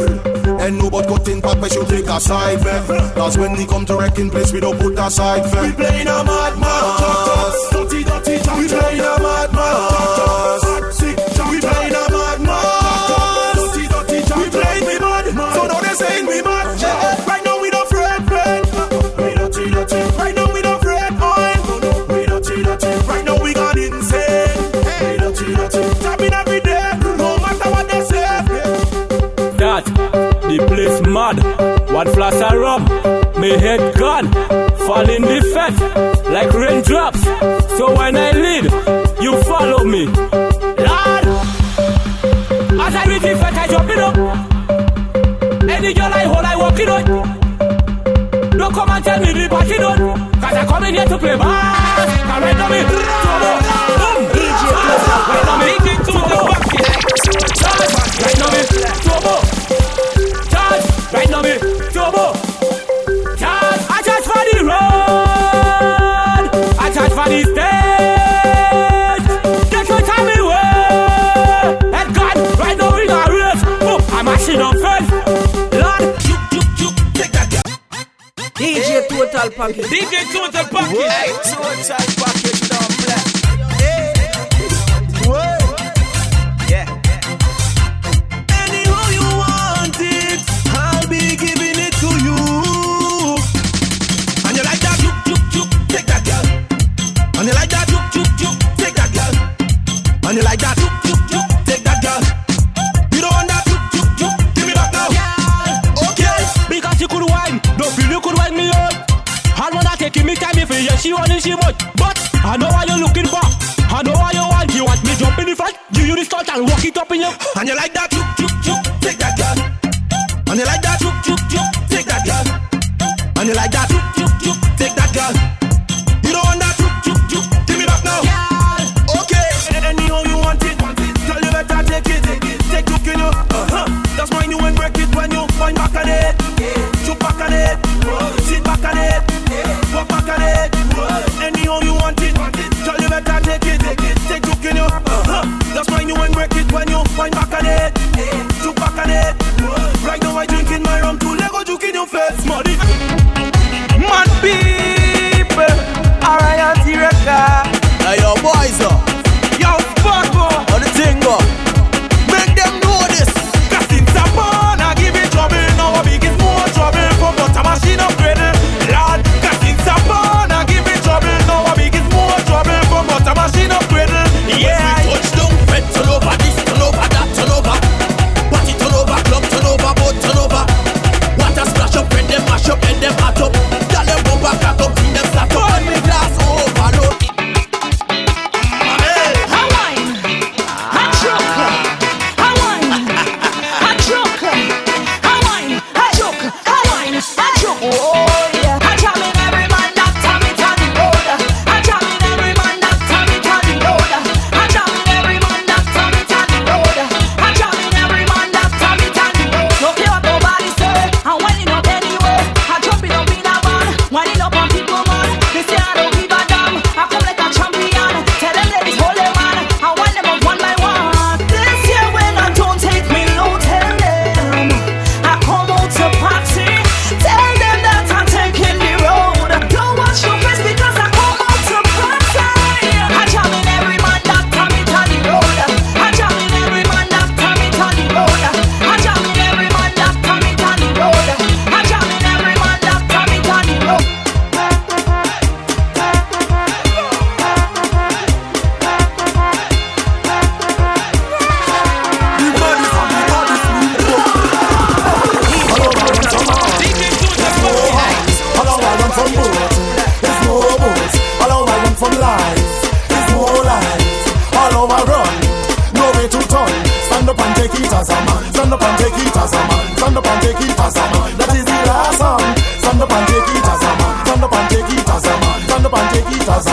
And no but cutting papa should take a side bet. Cause when we come to wrecking place, we don't put a side. We playing a mad mass. One flash of rum, me head gone. Fall in the like raindrops. So when I lead, you follow me. Lord, as I reach the I jump it up. Any girl I hold, I walk it on. Don't come and tell me the party done. Cause I come in here to play bass. Come right now me. Boom. Right now me. Charge. Right now me. Turbo. Package. DJ Total Package. Hey, total package, don't play. Yeah. Anyhow you want it, I'll be giving it to you. And you like that, juk, juk, juk, take that girl. And you like that, juk, juk, juk, take that girl. And you like that, juk, time you she want it, she much. But I know what you're looking for. I know what you want. You want me jump in front, give you the stunt and walk it up in your. <sighs> And you like that, juk, juk, juk, take that girl. And you like that, juk, juk, juk, take that girl. And you like that, gostosa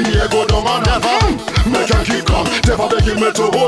Senior go down and never Make a kick calm Never begging me to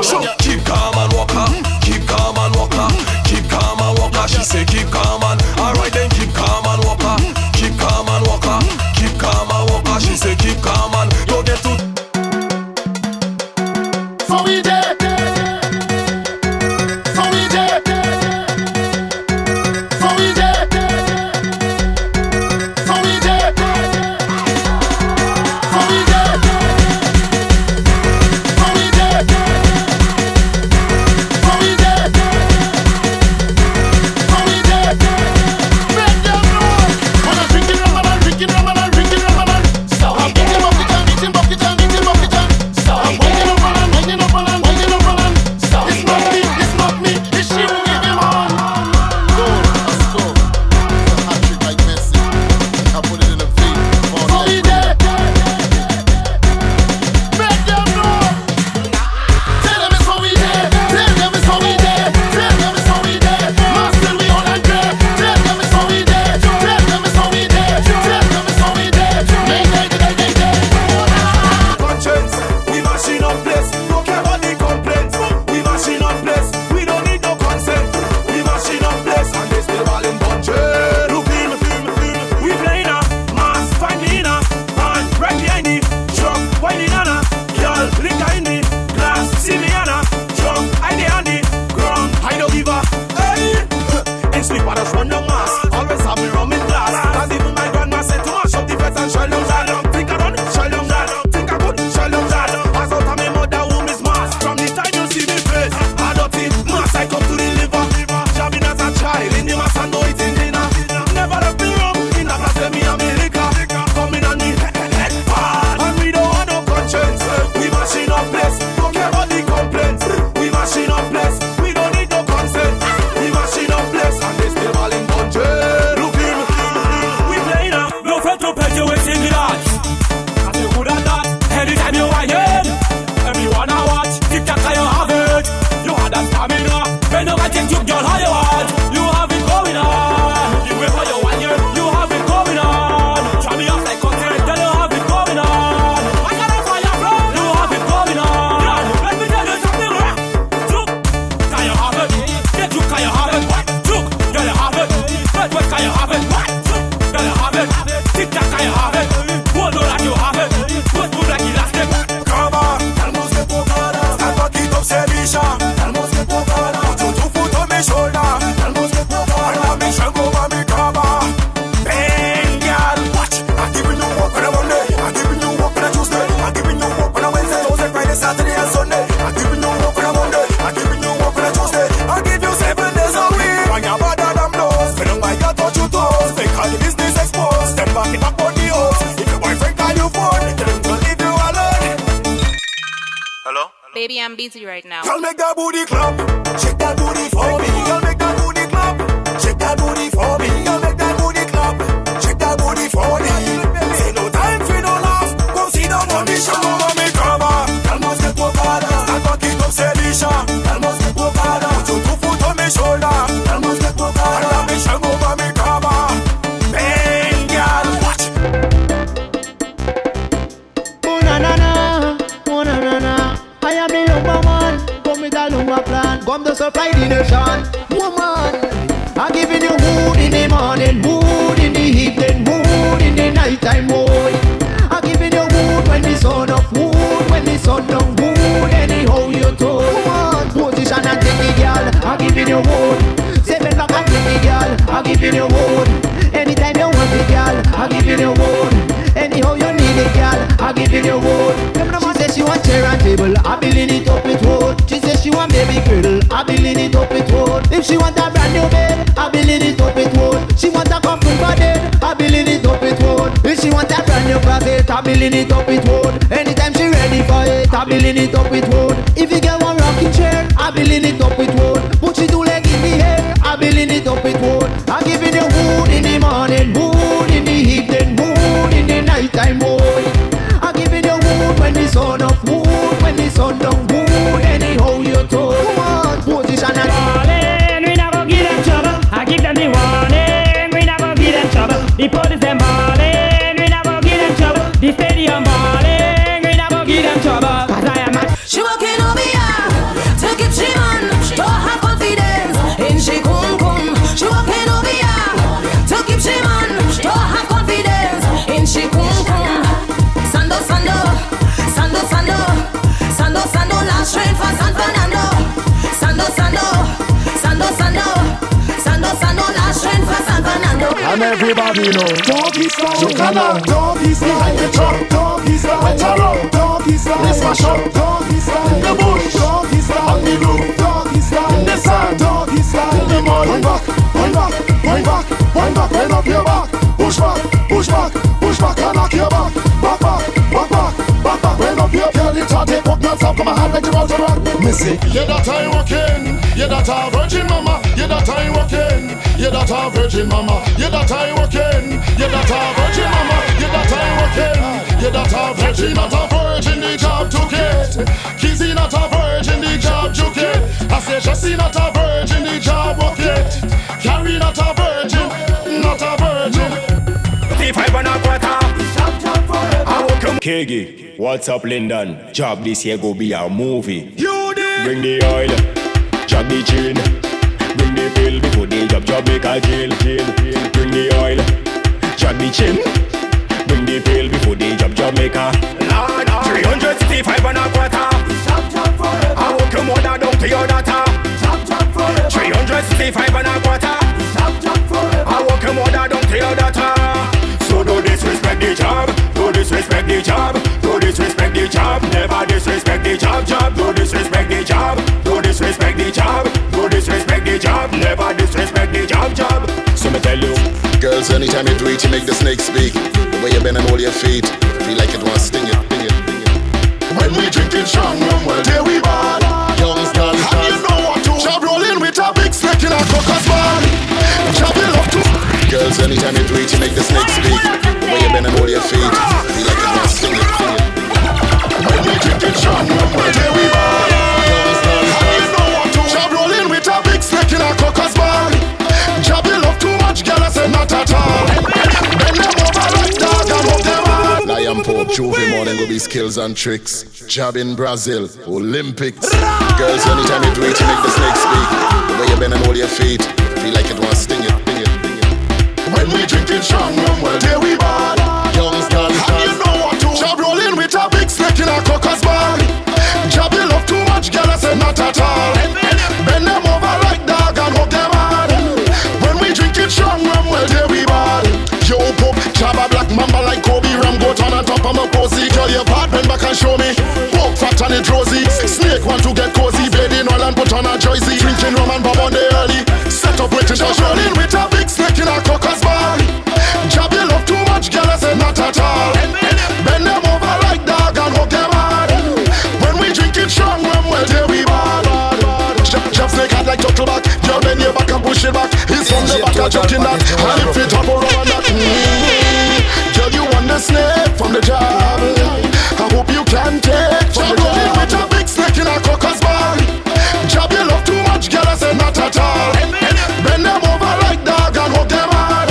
hand like Gibraltar rock Missy Yeah that I walking. Yeah that I virgin mama. Yeah that I walking. Yeah that I virgin mama. Yeah that I walking. Yeah that I virgin mama. Yeah that I walking. Yeah that I virgin Not a virgin the job took it Kizzy not a virgin the job took it I say Jessie not a virgin the job walk it Carrie not a virgin Not a virgin. Five and a quarter. I woke up. Keggy, what's up, Lyndon? Job this year go be a movie. You did. Bring the oil, jog the chain. Bring the bill before they job job make a jail. jail, jail. Bring the oil, jog the chain. Bring the bill before they job job make a. Lord, 365 and a quarter. I woke up more than down to your data. 365 and a quarter. I woke up more than down to your data. So don't disrespect the job, don't disrespect the job, don't disrespect the job, never disrespect the job, job, don't disrespect the job, don't disrespect the job, don't disrespect the job, never disrespect the job, job. So me tell you, Girls, anytime you do it, you make the snake speak. The way you bend and hold your feet, feel like it wants to sting it, sting it, sting it. When we drinking strong rum, well, there we ball. Young stars, and you know what to. Job rolling with a big snake in a crocus ball. Girls, anytime you do it, you make the snake speak. The way you bend and hold your feet, feel like it wants to sting it, sting it. When we drinking strong rum, well, there we ball. And you know what to. Job rolling with a big snake in a crocus ball. Job you love too much, girl, I say not at all. Bend them over like dog and move them all. Lion Pope, Juvie more than go be skills and tricks. Job in Brazil, Olympics. Girls, anytime you do it, you make the snake speak. The way you bend and hold your feet, feel like it wants to When we drinking strong rum, well, there we ball. Young stars, and you know what to. Job rolling with a big snake in a crocus ball. Job you love too much, girl, I say not at all. Bend them over like dog and hug them hard. When we drinking strong rum, well, there we ball. Yo, Pope, Jabba Black Mamba like Kobe Ram, goat on the top of my posy. Girl, your part, bend back and show me. Poke fat and it rosy. Snake want to get cozy, blade in oil and put on a jersey. Drinking rum and bomb on the early. Set up waiting, just rolling with a big snake in a crocus like turtle back. You bend your back and push it back. It's from the back of jockey that. And if it hop around that, mm-hmm. girl, you want the snake from the job. I hope you can take from the job. with a big snake in a cocker's ball. Job you love too much, girl, I said not at all. Bend them over like dog and hook them hard.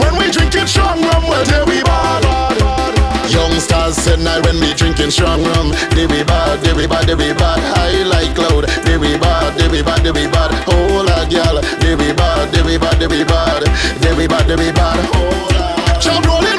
When we drink it strong rum, well, there we bad. Youngsters said night when we drinking strong rum, they we bad, they we bad, they we bad. high like cloud bad, they we bad, they we bad. Oh la gal They we bad, they we bad, they we bad. They we bad, they we bad Oh la Job rolling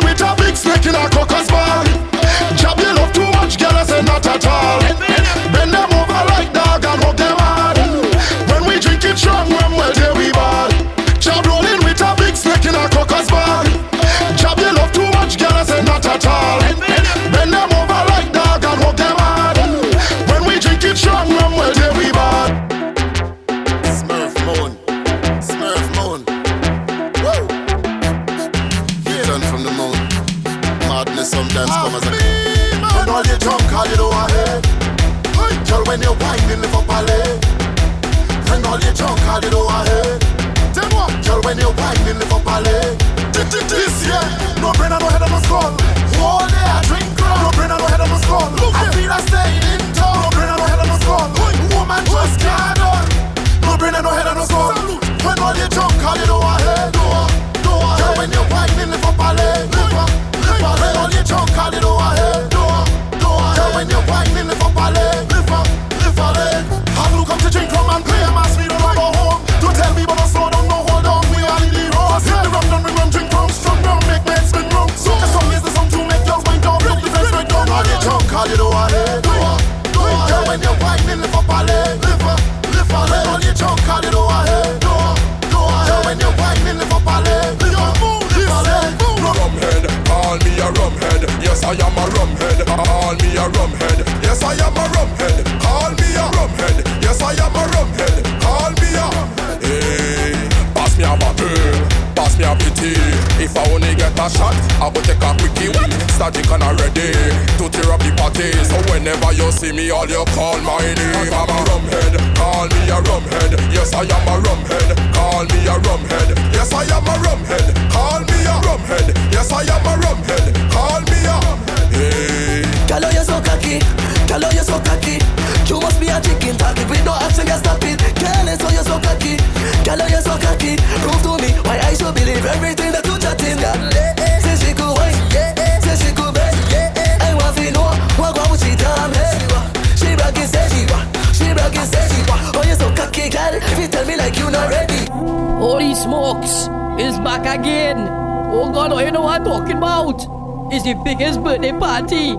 party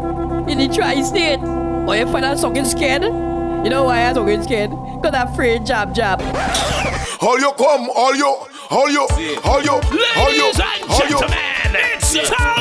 in the tri-state. Oh, you find out something scared? You know why I'm talking scared? Cause I'm afraid jab jab. All you come, all you, all you, all you, all you, Ladies and all you. gentlemen, it's Town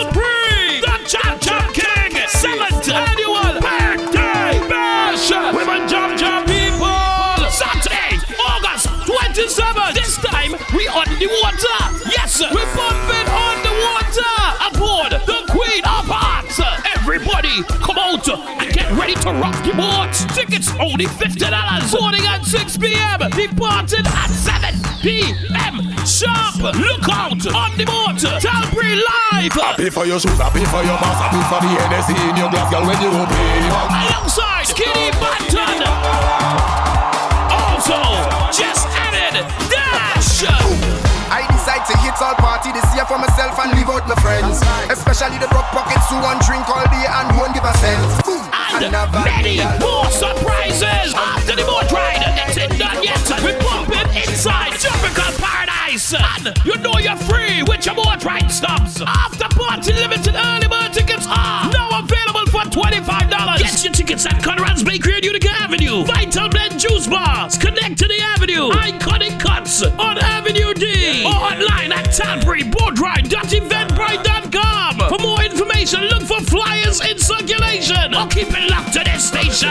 to rock the boat. Tickets only $50. Boarding at 6 p.m. Departed at 7 p.m. Sharp. Look out on the boat. Tall Pree live. Happy for your shoes, happy for your mask, happy for the Hennessy in your glass, girl, when you open. Alongside Skinny Banton. Also, just added Dash. I decide to hit all party this year for myself and leave out my friends. Especially the broke pockets who want drink all day and won't give a cent. And many more surprises after the boat ride. It's not done yet. We're pumping inside tropical paradise. And you know you're free with your boat ride stops. After party limited early bird tickets are now available for $25. Get your tickets at Conrad's Bakery on Utica Avenue. Vital Blend Juice Bars. Connect to the Avenue. Iconic Cuts on Avenue D. Or online at TalburyBoatRide.eventbrite.com. For more information, look for flyers in circulation. I'll keep it locked to this station.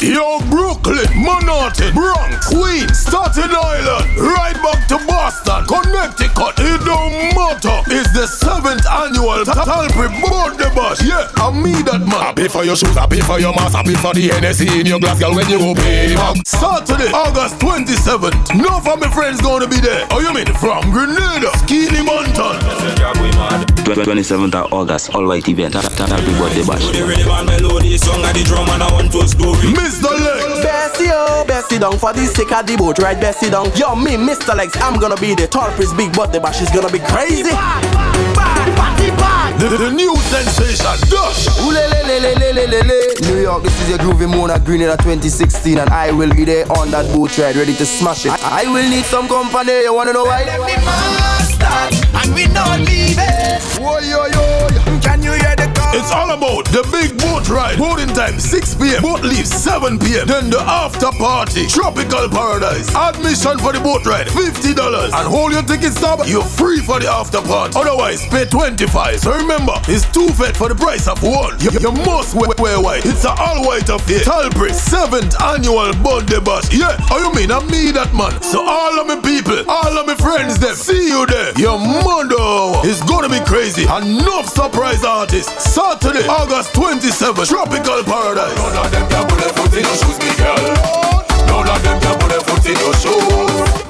Yo, Brooklyn, Manhattan, Bronx, Queens, Staten Island, right back to Boston, Connecticut, it don't matter. It's the the seventh annual Tall Pree birthday bash. Yeah, I me that man. I pay for your shoes, I pay for your mask, I pay for the Hennessy in your glass, girl, when you go pay. Saturday, August 27th. No of my friends gonna be there. Oh, you mean from Grenada, Skinny Banton. 27th of August, all white event. Happy birthday bash. The relevant melody, song of the drum and I want to story. Mr. Legz. Bessie, oh, Bessie down for the sake of the boat, right? Bessie down. Yo, me, Mr. Legz, I'm gonna be the Tall Pree's big birthday bash is gonna be crazy. The, the new sensation, Dash. New York, this is your groovy Mona Grenada 2016, and I will be there on that boat ride, ready to smash it. I, I will need some company. You wanna know why? Let me master, and we not leave it. Whoa, yo, yo. Can you hear the call? It's all about the big boat ride. Boating time 6 p.m. Boat leaves 7 p.m. Then the after party. Tropical paradise. Admission for the boat ride $50. And hold your ticket stub. You're free for the after party. Otherwise, pay 25. So remember, it's two fed for the price of one. You, you must wear, wear white. It's an all white affair. Tall Pree 7th annual birthday bash. Yeah, oh you mean I me that man. So all of my people, all of my friends them, see you there. Your mother is gonna be crazy. Enough surprise artists. Saturday, August 27th, Tropical Paradise. None of them can put their foot in your shoes, me girl. None of them can put their foot in your shoes.